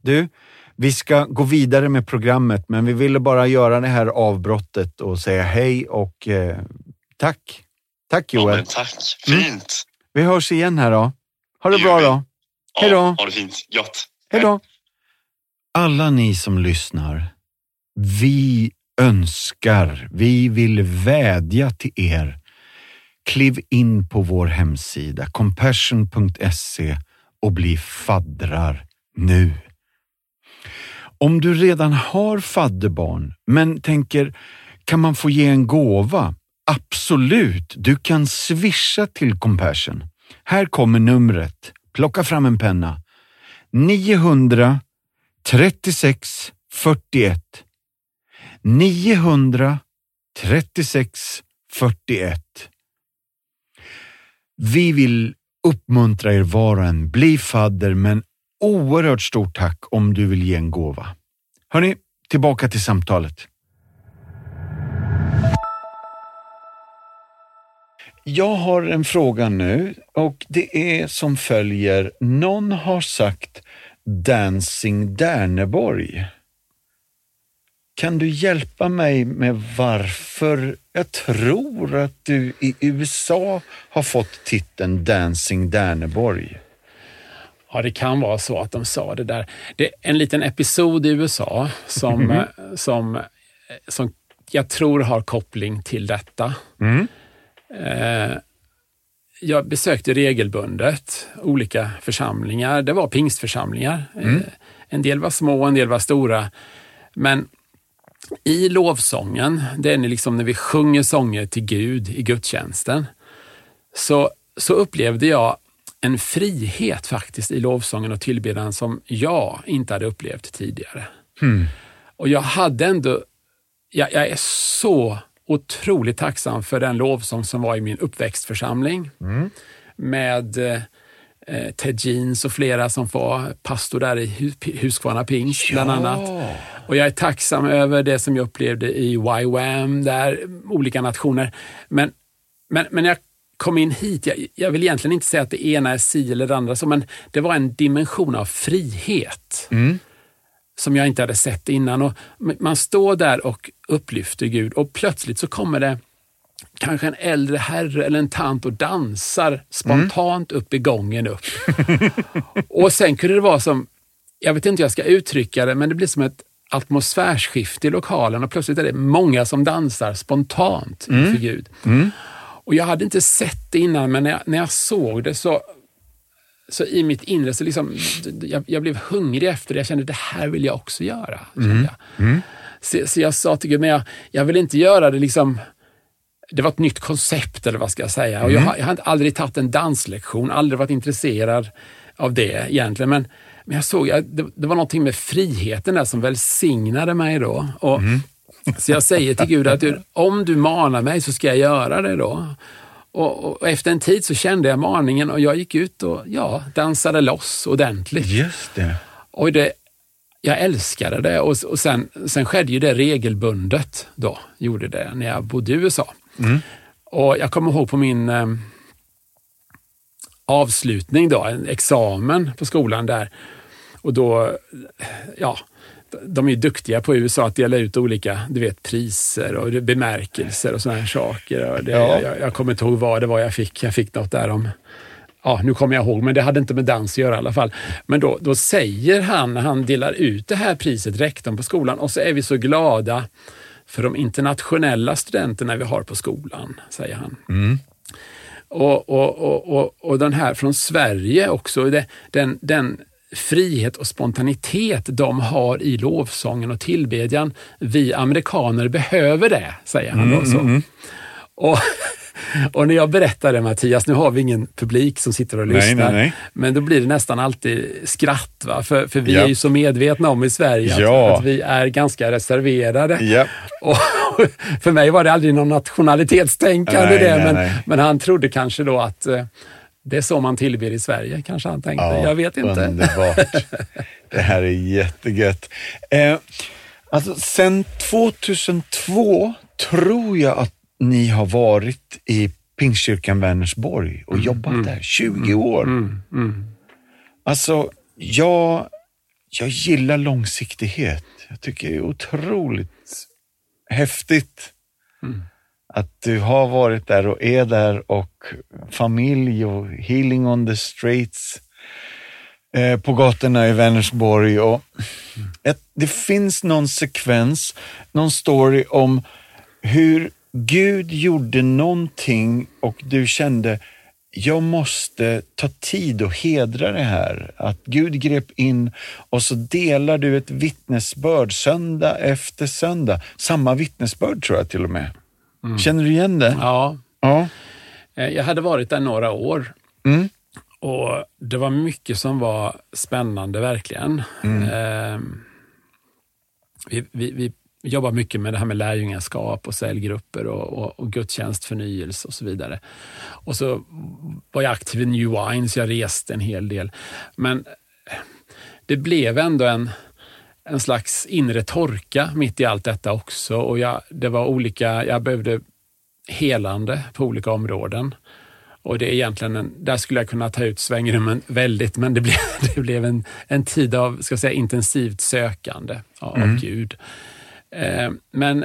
Du, vi ska gå vidare med programmet, men vi ville bara göra det här avbrottet och säga hej och eh, tack. Tack Ja, Joel. men tack. Mm. Fint. Vi hörs igen här då. Ha det Det bra vi. då. Hej då. Ja, ha det fint. Gott. Hej då! Alla ni som lyssnar, vi önskar, vi vill vädja till er. Kliv in på vår hemsida compassion.se och bli faddrar nu. Om du redan har fadderbarn men tänker, kan man få ge en gåva? Absolut, du kan swisha till Compassion. Här kommer numret. Plocka fram en penna. 900 36 41 936 41 Vi vill uppmuntra er var och en. Bli fadder, men oerhört stort tack om du vill ge en gåva. Hörni, tillbaka till samtalet. Jag har en fråga nu och det är som följer. Någon har sagt Dancing Derneborg. Kan du hjälpa mig med varför jag tror att du i USA har fått titeln Dancing Därneborg? Ja, det kan vara så att de sa det där. Det är en liten episod i USA som, eh, som, eh, som jag tror har koppling till detta. Mm. Eh, jag besökte regelbundet olika församlingar. Det var pingstförsamlingar. Eh, en del var små, en del var stora. Men i lovsången, det är liksom när vi sjunger sånger till Gud i gudstjänsten, så, så upplevde jag en frihet faktiskt i lovsången och tillbedjan som jag inte hade upplevt tidigare. Och jag hade ändå, jag, jag är så otroligt tacksam för den lovsång som var i min uppväxtförsamling med eh, eh, Ted Jeans och flera som var pastor där i Hu- Huskvarna Pingst bland annat. Och jag är tacksam över det som jag upplevde i YWAM, där olika nationer. Men, men, men jag kom in hit, jag, jag vill egentligen inte säga att det ena är si eller det andra så, men det var en dimension av frihet som jag inte hade sett innan. Och man står där och upplyfter Gud och plötsligt så kommer det kanske en äldre herre eller en tant och dansar spontant upp i gången upp. och sen kunde det vara som, jag vet inte hur jag ska uttrycka det, men det blir som ett atmosfärsskifte i lokalen och plötsligt är det många som dansar spontant inför Gud. Och jag hade inte sett det innan, men när jag, när jag såg det så, så i mitt inre så liksom, jag, jag blev hungrig efter det. Jag kände det här vill jag också göra. kände Jag. Så, så jag sa till Gud, men jag, jag vill inte göra det liksom det var ett nytt koncept eller vad ska jag säga. Och jag, har, jag har aldrig tagit en danslektion, aldrig varit intresserad av det egentligen. Men, men jag såg, att det, det var någonting med friheten där som välsignade mig då. Och, Så jag säger till Gud att om du manar mig så ska jag göra det då. Och, och efter en tid så kände jag maningen och jag gick ut och ja, dansade loss ordentligt. Just det. Och det, jag älskade det och, och sen, sen skedde ju det regelbundet då, gjorde det när jag bodde i USA. Och jag kommer ihåg på min eh, avslutning då, en examen på skolan där. Och då, ja, de är duktiga på USA att dela ut olika du vet, priser och bemärkelser och sådana här saker. Och det, Ja. jag, jag kommer inte ihåg vad det var jag fick. Jag fick något där om ja, nu kommer jag ihåg, men det hade inte med dans att göra i alla fall. Men då, då säger han när han delar ut det här priset, rektorn på skolan, och så är vi så glada för de internationella studenterna vi har på skolan, säger han. Mm. Och, och, och, och, och den här från Sverige också, den, den frihet och spontanitet de har i lovsången och tillbedjan. Vi amerikaner behöver det, säger han. Då, så. mm. Och, och när jag berättar det Mattias, nu har vi ingen publik som sitter och Nej, lyssnar, nej, nej. men då blir det nästan alltid skratt. Va? För, för vi Ja. är ju så medvetna om i Sverige att, Ja. att vi är ganska reserverade. Ja. Och för mig var det aldrig någon nationalitetstänkande Nej, det, nej, men, nej. men han trodde kanske då att eh, det är så man tillber i Sverige, kanske han tänkte. jag vet inte. Underbart. Det här är jättegött. Eh, alltså, sen 2002 tror jag att ni har varit i Pingstkyrkan Vänersborg och jobbat där 20 år. Mm, mm. Alltså, jag, jag gillar långsiktighet. Jag tycker det är otroligt häftigt Mm. att du har varit där och är där och familj och healing on the streets eh, på gatorna i Vänersborg. Och ett, det finns någon sekvens, någon story om hur Gud gjorde någonting och du kände jag måste ta tid och hedra det här. Att Gud grep in och så delar du ett vittnesbörd söndag efter söndag. Samma vittnesbörd tror jag till och med. Känner du igen det? Ja, Ja. eh, jag hade varit där några år Mm. och det var mycket som var spännande verkligen. Mm. Eh, vi, vi, vi jobbar mycket med det här med lärjungaskap och cellgrupper och, och, och gudstjänstförnyelse och så vidare. Och så var jag aktiv i New Wine, så jag reste en hel del. Men det blev ändå en, en slags inre torka mitt i allt detta också. Och jag, det var olika, jag behövde helande på olika områden. Och det är egentligen en, där skulle jag kunna ta ut svängrummen väldigt, men det blev, det blev en, en tid av ska säga, intensivt sökande av, av Gud. Eh, men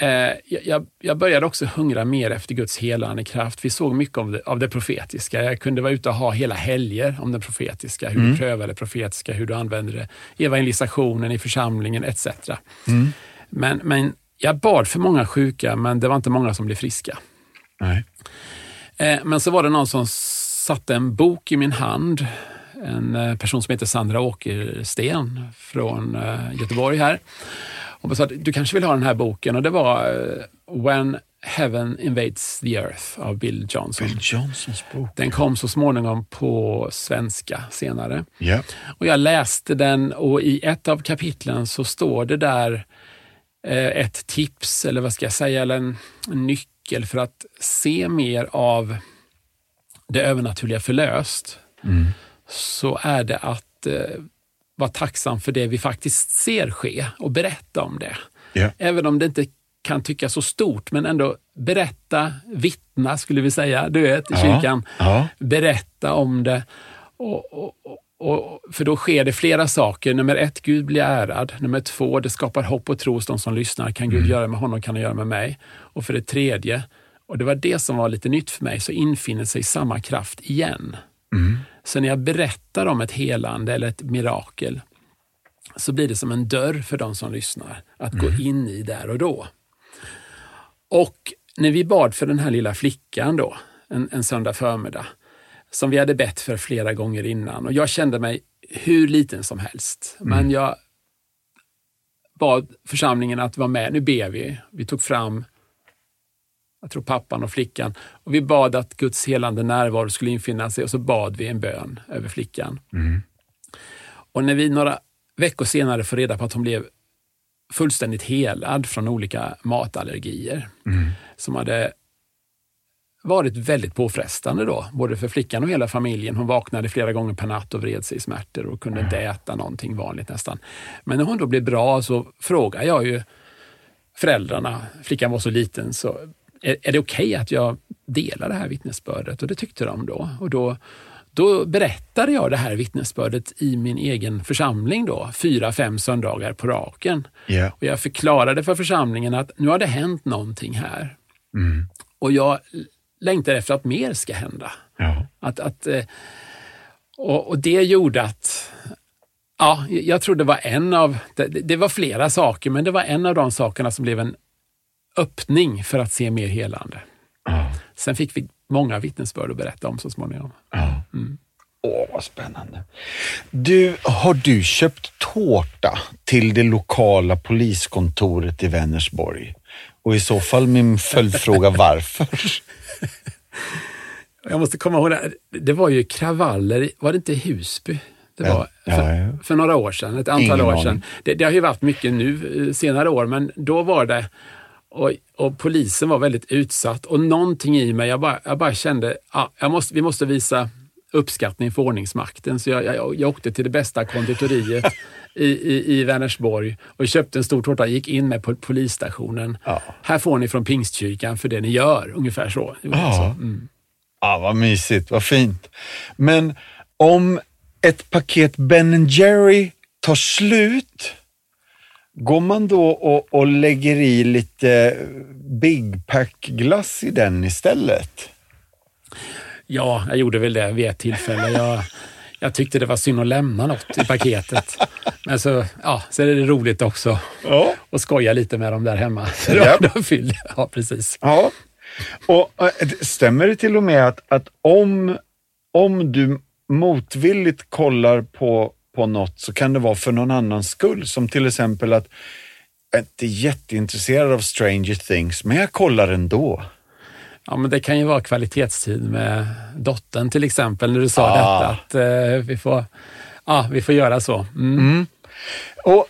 eh, jag, jag började också hungra mer efter Guds helande kraft. Vi såg mycket av det, av det profetiska. Jag kunde vara ute och ha hela helger om det profetiska, hur du prövade det profetiska, hur du använde det i evangelisationen, i församlingen etc. Men, men jag bad för många sjuka, men det var inte många som blev friska. Nej. Eh, Men så var det någon som satte en bok i min hand. En person som heter Sandra Åkersten från Göteborg här. Och sa att du kanske vill ha den här boken och det var eh, When Heaven Invades the Earth av Bill Johnson. Bill Johnsons bok. Den kom så småningom på svenska senare. Ja. Och jag läste den och i ett av kapitlen så står det där eh, ett tips, eller vad ska jag säga, eller en, nyckel för att se mer av det övernaturliga förlöst. Så är det att eh, vara tacksam för det vi faktiskt ser ske och berätta om det. Ja. Även om det inte kan tyckas så stort, men ändå berätta, vittna skulle vi säga, du vet, i Ja. kyrkan. Ja. Berätta om det. Och, och, och, för då sker det flera saker. Nummer ett, Gud blir ärad. Nummer två, det skapar hopp och tro hos de som lyssnar. Kan Gud göra med honom kan han göra med mig. Och för det tredje, och det var det som var lite nytt för mig, så infinner sig samma kraft igen. Så när jag berättar om ett helande eller ett mirakel så blir det som en dörr för de som lyssnar att gå in i där och då. Och när vi bad för den här lilla flickan då, en, en söndag förmiddag, som vi hade bett för flera gånger innan och jag kände mig hur liten som helst. Men jag bad församlingen att vara med. Nu ber vi. Vi tog fram jag tror pappan och flickan. Och vi bad att Guds helande närvaro skulle infinna sig och så bad vi en bön över flickan. Och när vi några veckor senare får reda på att hon blev fullständigt helad från olika matallergier som hade varit väldigt påfrestande då, både för flickan och hela familjen. Hon vaknade flera gånger per natt och vred sig i smärtor och kunde inte äta någonting vanligt nästan. Men när hon då blev bra så frågade jag ju föräldrarna, flickan var så liten, så är, är det okej att jag delar det här vittnesbördet? Och det tyckte de då. Och då, då berättade jag det här vittnesbördet i min egen församling då, fyra, fem söndagar på raken. Ja. Och jag förklarade för församlingen att nu har det hänt någonting här. Och jag längtar efter att mer ska hända. Ja. Att, att, eh, och, och det gjorde att, ja, jag tror det var en av, det, det var flera saker, men det var en av de sakerna som blev en öppning för att se mer helande. Ja. Sen fick vi många vittnesbörd att berätta om så småningom. Ja. Åh, vad spännande. Du, har du köpt tårta till det lokala poliskontoret i Vänersborg? Och i så fall min följdfråga varför? Jag måste komma ihåg, det, det var ju kravaller, var det inte Husby? Det var för, för några år sedan, ett antal Ingen år sedan. Det, det har ju varit mycket nu eh, senare år, men då var det och, och polisen var väldigt utsatt och någonting i mig, jag bara, jag bara kände, ja, jag måste, vi måste visa uppskattning för ordningsmakten. Så jag, jag, jag åkte till det bästa konditoriet i, i, i Vänersborg och köpte en stor tårta, gick in med på polisstationen. Ja. Här får ni från Pingstkyrkan för det ni gör, ungefär så. Ja. så. Mm. Ja, vad mysigt, vad fint. Men om ett paket Ben Jerry tar slut, går man då och, och lägger i lite Big Pack-glass i den istället? Ja, jag gjorde väl det vid ett tillfälle. Jag, jag tyckte det var synd att lämna något i paketet. Men så, ja, så är det roligt också Ja. skoja lite med dem där hemma. Så Ja. då, fyllde ja precis. Ja. Och det- stämmer det till och med att, att om, om du motvilligt kollar på, på något så kan det vara för någon annans skull? Som till exempel att jag är inte jätteintresserad av Stranger Things, men jag kollar ändå. Ja, men det kan ju vara kvalitetstid med dottern till exempel, när du sa Ah. detta. Att eh, vi, får, ja, vi får göra så. Mm. Och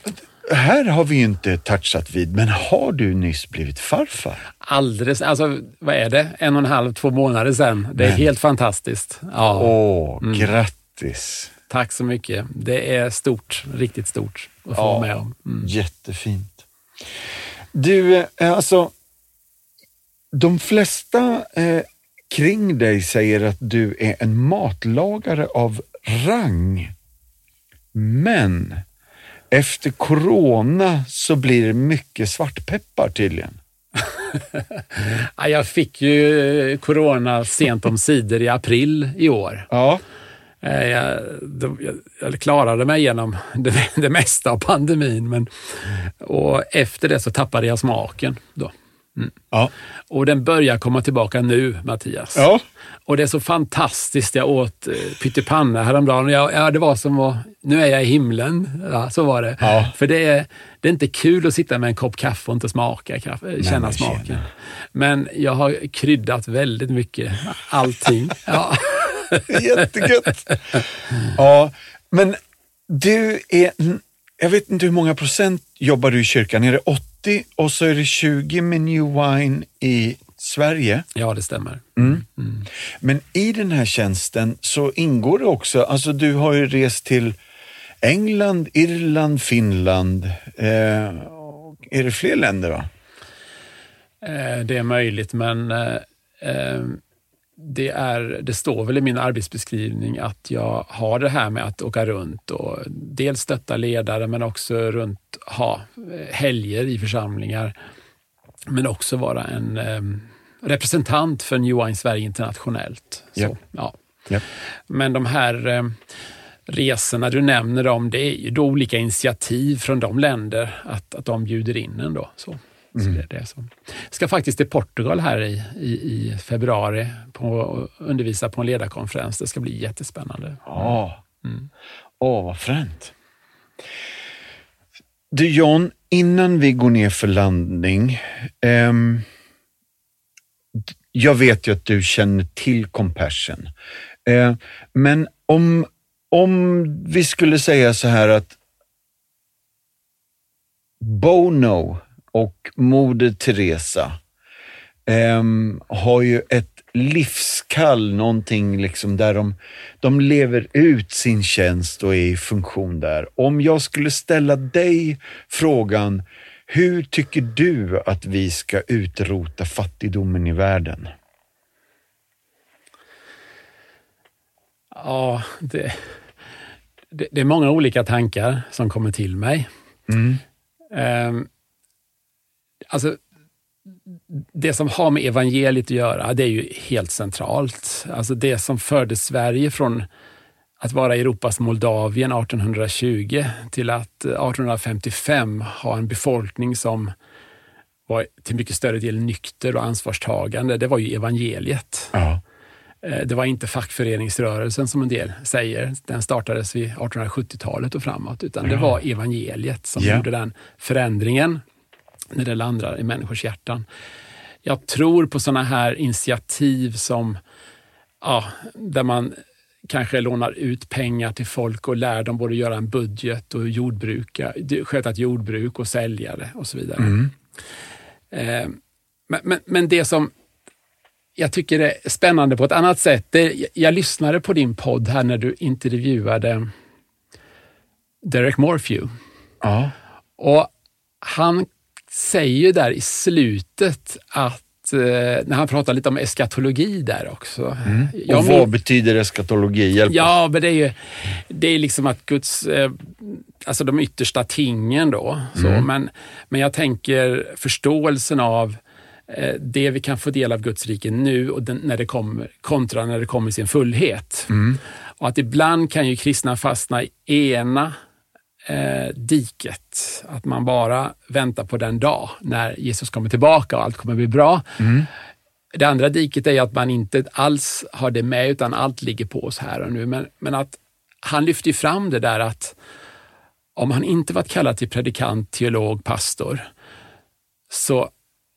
här har vi ju inte touchat vid, men har du nyss blivit farfar? Alldeles, alltså vad är det? En och en halv, två månader sedan. Det är Men- helt fantastiskt. Ja, Åh, grattis! Tack så mycket. Det är stort, riktigt stort att få vara med om. Mm. Jättefint. Du, eh, alltså, de flesta eh, kring dig säger att du är en matlagare av rang. Men efter corona så blir det mycket svartpeppar tydligen. Ja, jag fick ju eh, corona sent om sidor i april i år. Ja. Eh, Jag, jag, klarade mig igenom det, det mesta av pandemin, men och efter det så tappade jag smaken. Då. Ja. Och den börjar komma tillbaka nu, Mattias. Ja. Och det är så fantastiskt. Jag åt eh, pyttipanna häromdagen. Jag, ja, det var som att, nu är jag i himlen. Ja, så var det. Ja. För det är, det är inte kul att sitta med en kopp kaffe och inte smaka kaffe, känna men smaken. tjena. Men jag har kryddat väldigt mycket. Allting. Ja. Jättegött. Ja, men du är, jag vet inte hur många procent jobbar du i kyrkan? Är det 80 och så är det 20 med New Wine i Sverige? ja, det stämmer. Men i den här tjänsten så ingår det också, alltså du har ju rest till England, Irland, Finland. Eh, är det fler länder? Va? Eh, Det är möjligt, men eh, eh, det, är, det står väl i min arbetsbeskrivning att jag har det här med att åka runt och dels stötta ledare men också runt ha eh, helger i församlingar. Men också vara en eh, representant för New Wine Sverige internationellt. Så, Ja. ja. Ja. Men de här eh, resorna du nämner, dem, det är ju då olika initiativ från de länder att, att de bjuder in en. Då, så. Så det, det är. Jag ska faktiskt till Portugal här i, i, i februari på, och undervisa på en ledarkonferens. Det ska bli jättespännande. Ja. Åh, vad fränt. Du John, innan vi går ner för landning. ehm, jag vet ju att du känner till Compassion. Eh, men om, om vi skulle säga så här att Bono och Moder Teresa ehm, har ju ett livskall, någonting liksom där de, de lever ut sin tjänst och är i funktion där. Om jag skulle ställa dig frågan, hur tycker du att vi ska utrota fattigdomen i världen? Ja, det, det, det är många olika tankar som kommer till mig. Mm. Ehm, alltså, det som har med evangeliet att göra, det är ju helt centralt. Alltså det som förde Sverige från att vara Europas Moldavien 1820 till att 1855 ha en befolkning som var till mycket större del nykter och ansvarstagande, det var ju evangeliet. Ja. Eh, det var inte fackföreningsrörelsen som en del säger, den startades vid 1870-talet och framåt, utan det var evangeliet som Ja. gjorde den förändringen när det landar i människors hjärtan. Jag tror på sådana här initiativ som, ja, där man kanske lånar ut pengar till folk och lär dem både göra en budget och jordbruka, sköta ett jordbruk och sälja det och så vidare. Eh, men, men, men det som jag tycker är spännande på ett annat sätt, det, jag lyssnade på din podd här när du intervjuade Derek Morphew. Ja. Och han säger ju där i slutet att, eh, när han pratar lite om eskatologi där också. Jag Och min- vad betyder eskatologi? Hjälp. Ja, men det är ju det är liksom att Guds, eh, alltså de yttersta tingen då. Så, men, men jag tänker förståelsen av eh, det vi kan få del av Guds rike nu och den, när det kommer, kontra när det kommer i sin fullhet. Och att ibland kan ju kristna fastna i ena eh, diket. Att man bara väntar på den dag när Jesus kommer tillbaka och allt kommer bli bra. Det andra diket är att man inte alls har det med utan allt ligger på oss här och nu. Men, men att han lyfter fram det där att om han inte varit kallad till predikant, teolog, pastor så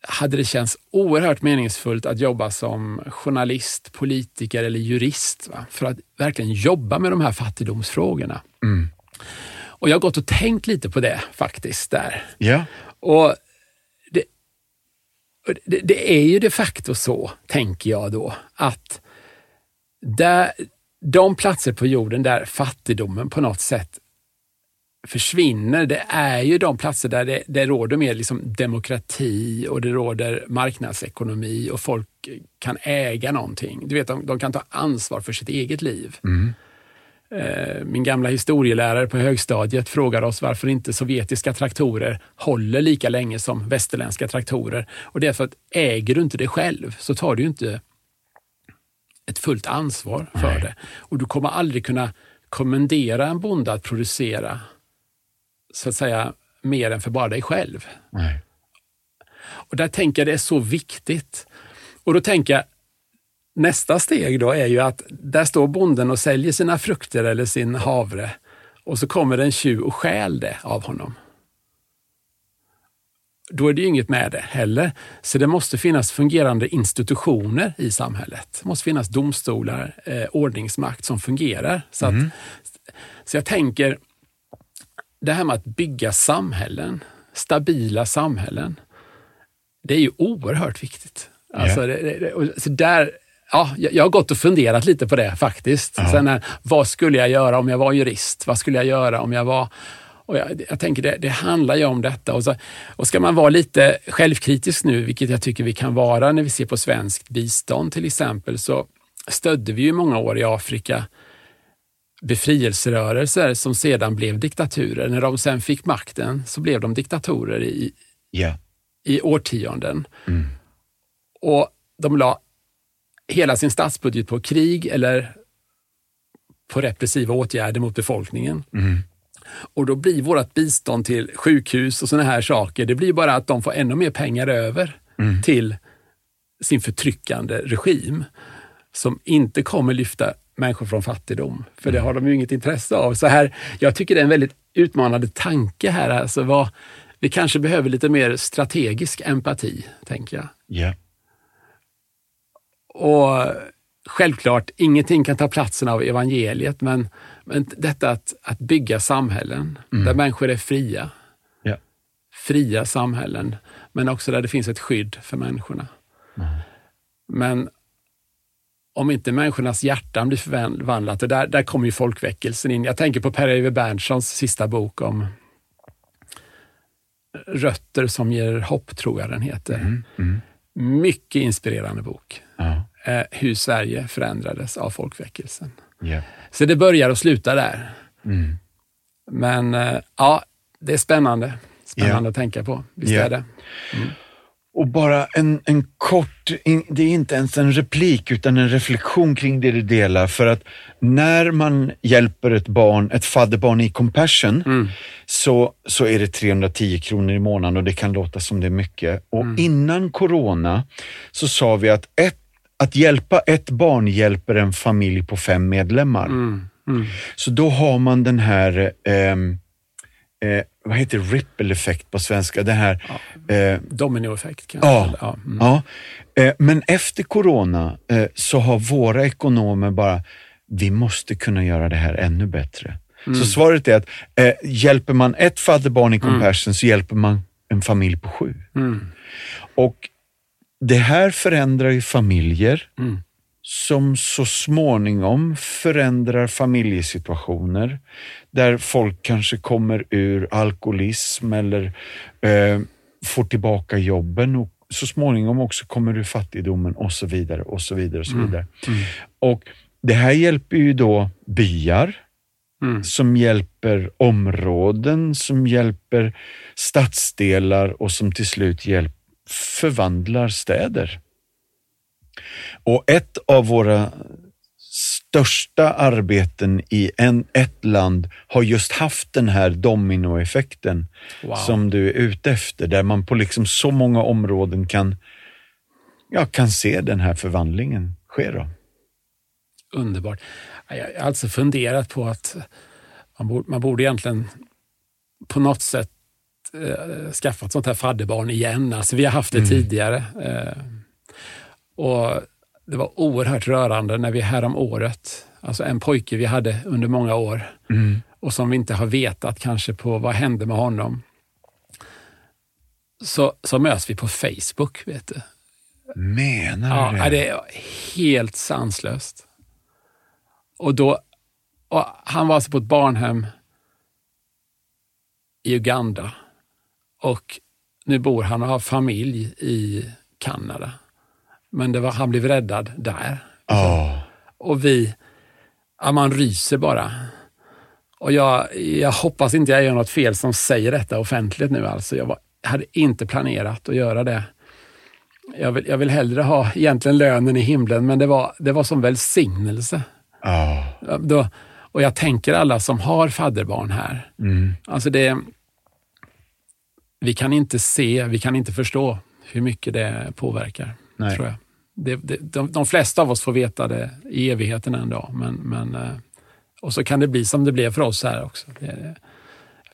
hade det känts oerhört meningsfullt att jobba som journalist, politiker eller jurist va? för att verkligen jobba med de här fattigdomsfrågorna. Och jag har gått och tänkt lite på det faktiskt där. Ja. Och det, det, det är ju de facto så, tänker jag då, att där, de platser på jorden där fattigdomen på något sätt försvinner, det är ju de platser där det, det råder mer liksom demokrati och det råder marknadsekonomi och folk kan äga någonting. Du vet, de, de kan ta ansvar för sitt eget liv. Eh, Min gamla historielärare på högstadiet frågar oss varför inte sovjetiska traktorer håller lika länge som västerländska traktorer. Och det är för att äger du inte det själv så tar du inte ett fullt ansvar för det. Och du kommer aldrig kunna kommendera en bonde att producera så att säga mer än för bara dig själv. Nej. Och där tänker jag det är så viktigt. Och då tänker jag, nästa steg då är ju att där står bonden och säljer sina frukter eller sin havre och så kommer en tjuv och stjäl det av honom. Då är det ju inget med det heller. Så det måste finnas fungerande institutioner i samhället. Det måste finnas domstolar, eh, ordningsmakt som fungerar. Så, att, så jag tänker, det här med att bygga samhällen, stabila samhällen, det är ju oerhört viktigt. Alltså, det, det, det, och så där, ja, jag, har gått och funderat lite på det faktiskt. Sen, här, vad skulle jag göra om jag var jurist? Vad skulle jag göra om jag var... Och jag, jag tänker det, det handlar ju om detta. Och, så, och ska man vara lite självkritisk nu, vilket jag tycker vi kan vara när vi ser på svenskt bistånd till exempel, så stödde vi ju många år i Afrika befrielserörelser som sedan blev diktaturer. När de sen fick makten så blev de diktatorer i, Ja. i årtionden. Och de la hela sin statsbudget på krig eller på repressiva åtgärder mot befolkningen. Och då blir vårt bistånd till sjukhus och sådana här saker, det blir bara att de får ännu mer pengar över till sin förtryckande regim som inte kommer lyfta människor från fattigdom. För det har de ju inget intresse av. Så här, jag tycker det är en väldigt utmanande tanke här. Alltså vad, vi kanske behöver lite mer strategisk empati, tänker jag. Ja. Och självklart, ingenting kan ta platsen av evangeliet, men, men detta att, att bygga samhällen där människor är fria. Ja. Fria samhällen, men också där det finns ett skydd för människorna. Men om inte människornas hjärtan blir förvandlat, och där, där kommer ju folkväckelsen in. Jag tänker på Per-Ewe Berntssons sista bok om Rötter som ger hopp, tror jag den heter. Mycket inspirerande bok. Ja. Eh, hur Sverige förändrades av folkväckelsen. Ja. Så det börjar och slutar där. Mm. Men eh, ja, det är spännande. Spännande Ja. att tänka på. Visst Ja. är det? Och bara en, en kort, in, det är inte ens en replik utan en reflektion kring det du delar. För att när man hjälper ett barn, ett fadderbarn i Compassion, Mm. så, så är det 310 kronor i månaden och det kan låta som det är mycket. Och Mm. innan corona så sa vi att ett, att hjälpa ett barn hjälper en familj på fem medlemmar. Mm. Mm. Så då har man den här, ehm, eh, vad heter ripple effekt på svenska? Det här, eh, Dominoeffekt kanske. Ja. ja. Mm. Ja, eh, men efter corona eh, så har våra ekonomer bara, vi måste kunna göra det här ännu bättre. Så svaret är att eh, hjälper man ett fadderbarn i Compassion så hjälper man en familj på sju. Mm. Och det här förändrar ju familjer Mm. Som så småningom förändrar familjesituationer där folk kanske kommer ur alkoholism eller eh, får tillbaka jobben och så småningom också kommer ur fattigdomen och så vidare och så vidare. Och så vidare. Och det här hjälper ju då byar Mm. som hjälper områden, som hjälper stadsdelar och som till slut hjälp, förvandlar städer. Och ett av våra största arbeten i en, ett land har just haft den här dominoeffekten Wow. som du är ute efter, där man på liksom så många områden kan, ja, kan se den här förvandlingen ske. Då. Underbart. Jag har alltså funderat på att man borde, man borde egentligen på något sätt eh, skaffa ett sånt här fadderbarn igen. Alltså, vi har haft det tidigare. Eh, och Det var oerhört rörande när vi härom året, alltså en pojke vi hade under många år och som vi inte har vetat kanske på vad hände med honom. Så, så möts vi på Facebook. vet du. Menar Ja, du ja, det är helt sanslöst. Och då, och han var alltså på ett barnhem i Uganda och nu bor han och har familj i Kanada. Men det var, han blev räddad där. Ja. Och vi, ja, man ryser bara. Och jag, jag hoppas inte jag gör något fel som säger detta offentligt nu. Alltså. Jag var, hade inte planerat att göra det. Jag vill, jag vill hellre ha egentligen lönen i himlen, men det var, det var som välsignelse. Ja, Då, och jag tänker alla som har fadderbarn här. Mm. Alltså det, vi kan inte se, vi kan inte förstå hur mycket det påverkar. Nej. Tror jag. Det, det, de, de flesta av oss får veta det i evigheten en dag. Men, men, eh, och så kan det bli som det blev för oss här också. Det,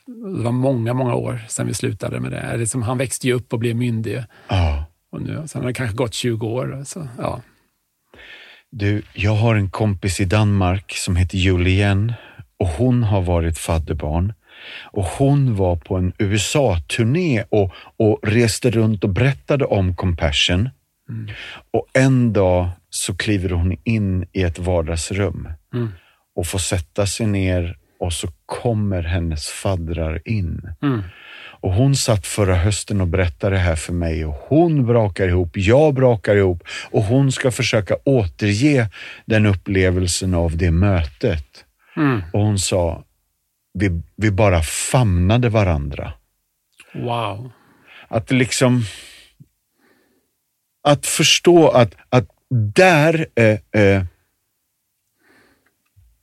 det var många, många år sedan vi slutade med det. Eller Liksom, han växte ju upp och blev myndig. Ja. Och nu, sen har det kanske gått 20 år. Så, ja. Du, jag har en kompis i Danmark som heter Julien och hon har varit fadderbarn. Och hon var på en USA-turné och, och reste runt och berättade om Compassion. Och en dag så kliver hon in i ett vardagsrum Mm. och får sätta sig ner och så kommer hennes faddrar in. Mm. Och hon satt förra hösten och berättade det här för mig och hon brakar ihop, jag brakar ihop och hon ska försöka återge den upplevelsen av det mötet. Mm. Och hon sa, vi, vi bara famnade varandra. Wow. Att liksom, att förstå att, att där, eh, eh,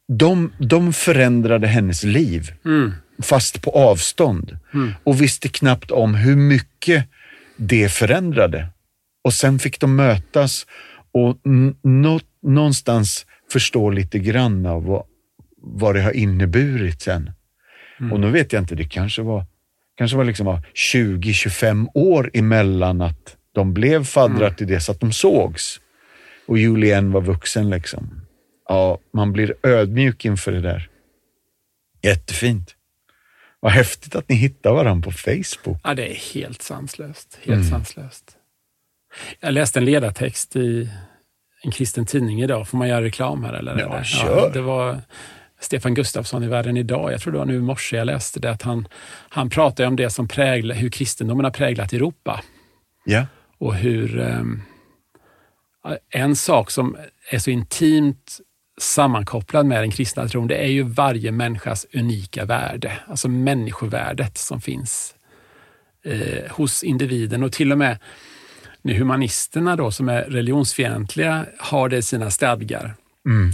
de, de förändrade hennes liv Mm. fast på avstånd och visste knappt om hur mycket det förändrade. Och sen fick de mötas och nå- någonstans förstå lite grann av vad, vad det har inneburit sen. Och nu vet jag inte, det kanske var, kanske var liksom 20-25 år emellan att de blev faddrar till det så att de sågs. Och Julien var vuxen liksom. Ja, man blir ödmjuk inför det där. Jättefint. Vad häftigt att ni hittar varandra på Facebook. Ja, det är helt sanslöst. Helt sanslöst. Jag läste en ledartext i en kristen tidning idag. Får man göra reklam här? Eller? Ja, kör. det var Stefan Gustafsson i Världen idag. Jag tror det var nu i morse jag läste det. Att han, han pratade om det som präglar, hur kristendomen har präglat Europa. Ja. Och hur ehm, en sak som är så intimt sammankopplad med den kristna tron, det är ju varje människas unika värde. Alltså människovärdet som finns eh, hos individen och till och med nu humanisterna då som är religionsfientliga har det i sina stadgar.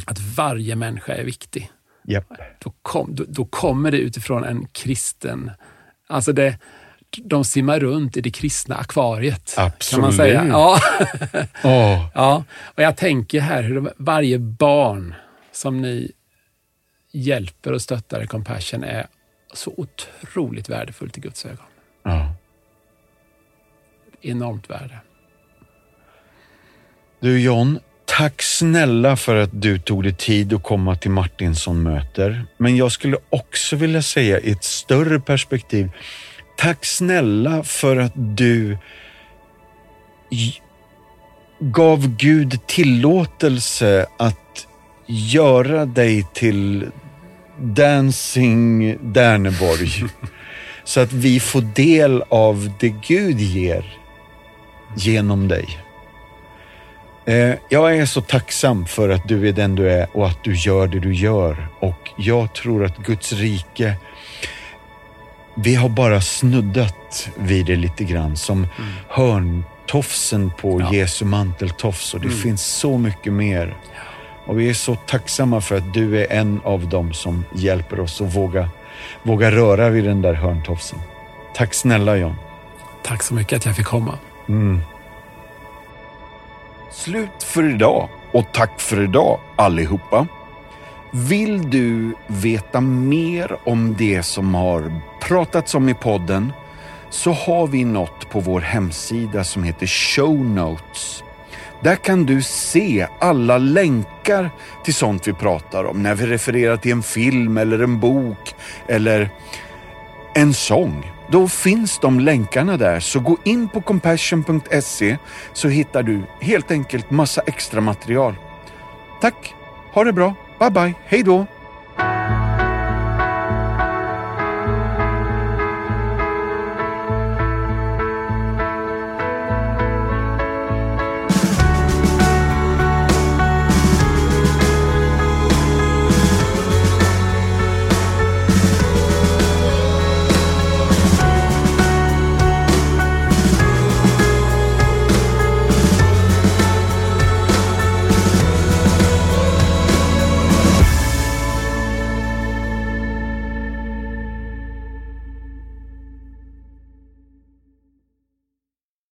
Att varje människa är viktig. Japp. Då, kom, då, då kommer det utifrån en kristen... Alltså det, de simmar runt i det kristna akvariet. Kan man Absolut. säga. Ja. Åh. ja. Och jag tänker här hur varje barn som ni hjälper och stöttar i Compassion är så otroligt värdefullt i Guds ögon. Ja. Enormt värde. Du John, tack snälla för att du tog dig tid att komma till Martinsson möter. Men jag skulle också vilja säga i ett större perspektiv, tack snälla för att du gav Gud tillåtelse att göra dig till Dancing Därneborg. så att vi får del av det Gud ger genom dig. Eh, Jag är så tacksam för att du är den du är och att du gör det du gör. Och jag tror att Guds rike, vi har bara snuddat vid det lite grann som hörntofsen på Ja. Jesu manteltofs och det finns så mycket mer. Och vi är så tacksamma för att du är en av dem som hjälper oss att våga, våga röra vid den där hörntofsen. Tack snälla John. Tack så mycket att jag fick komma. Slut för idag och tack för idag allihopa. Vill du veta mer om det som har pratats om i podden så har vi något på vår hemsida som heter Show Notes. Där kan du se alla länkar till sånt vi pratar om när vi refererar till en film eller en bok eller en sång. Då finns de länkarna där, så gå in på compassion.se så hittar du helt enkelt massa extra material. Tack, ha det bra, Bye bye, hej då!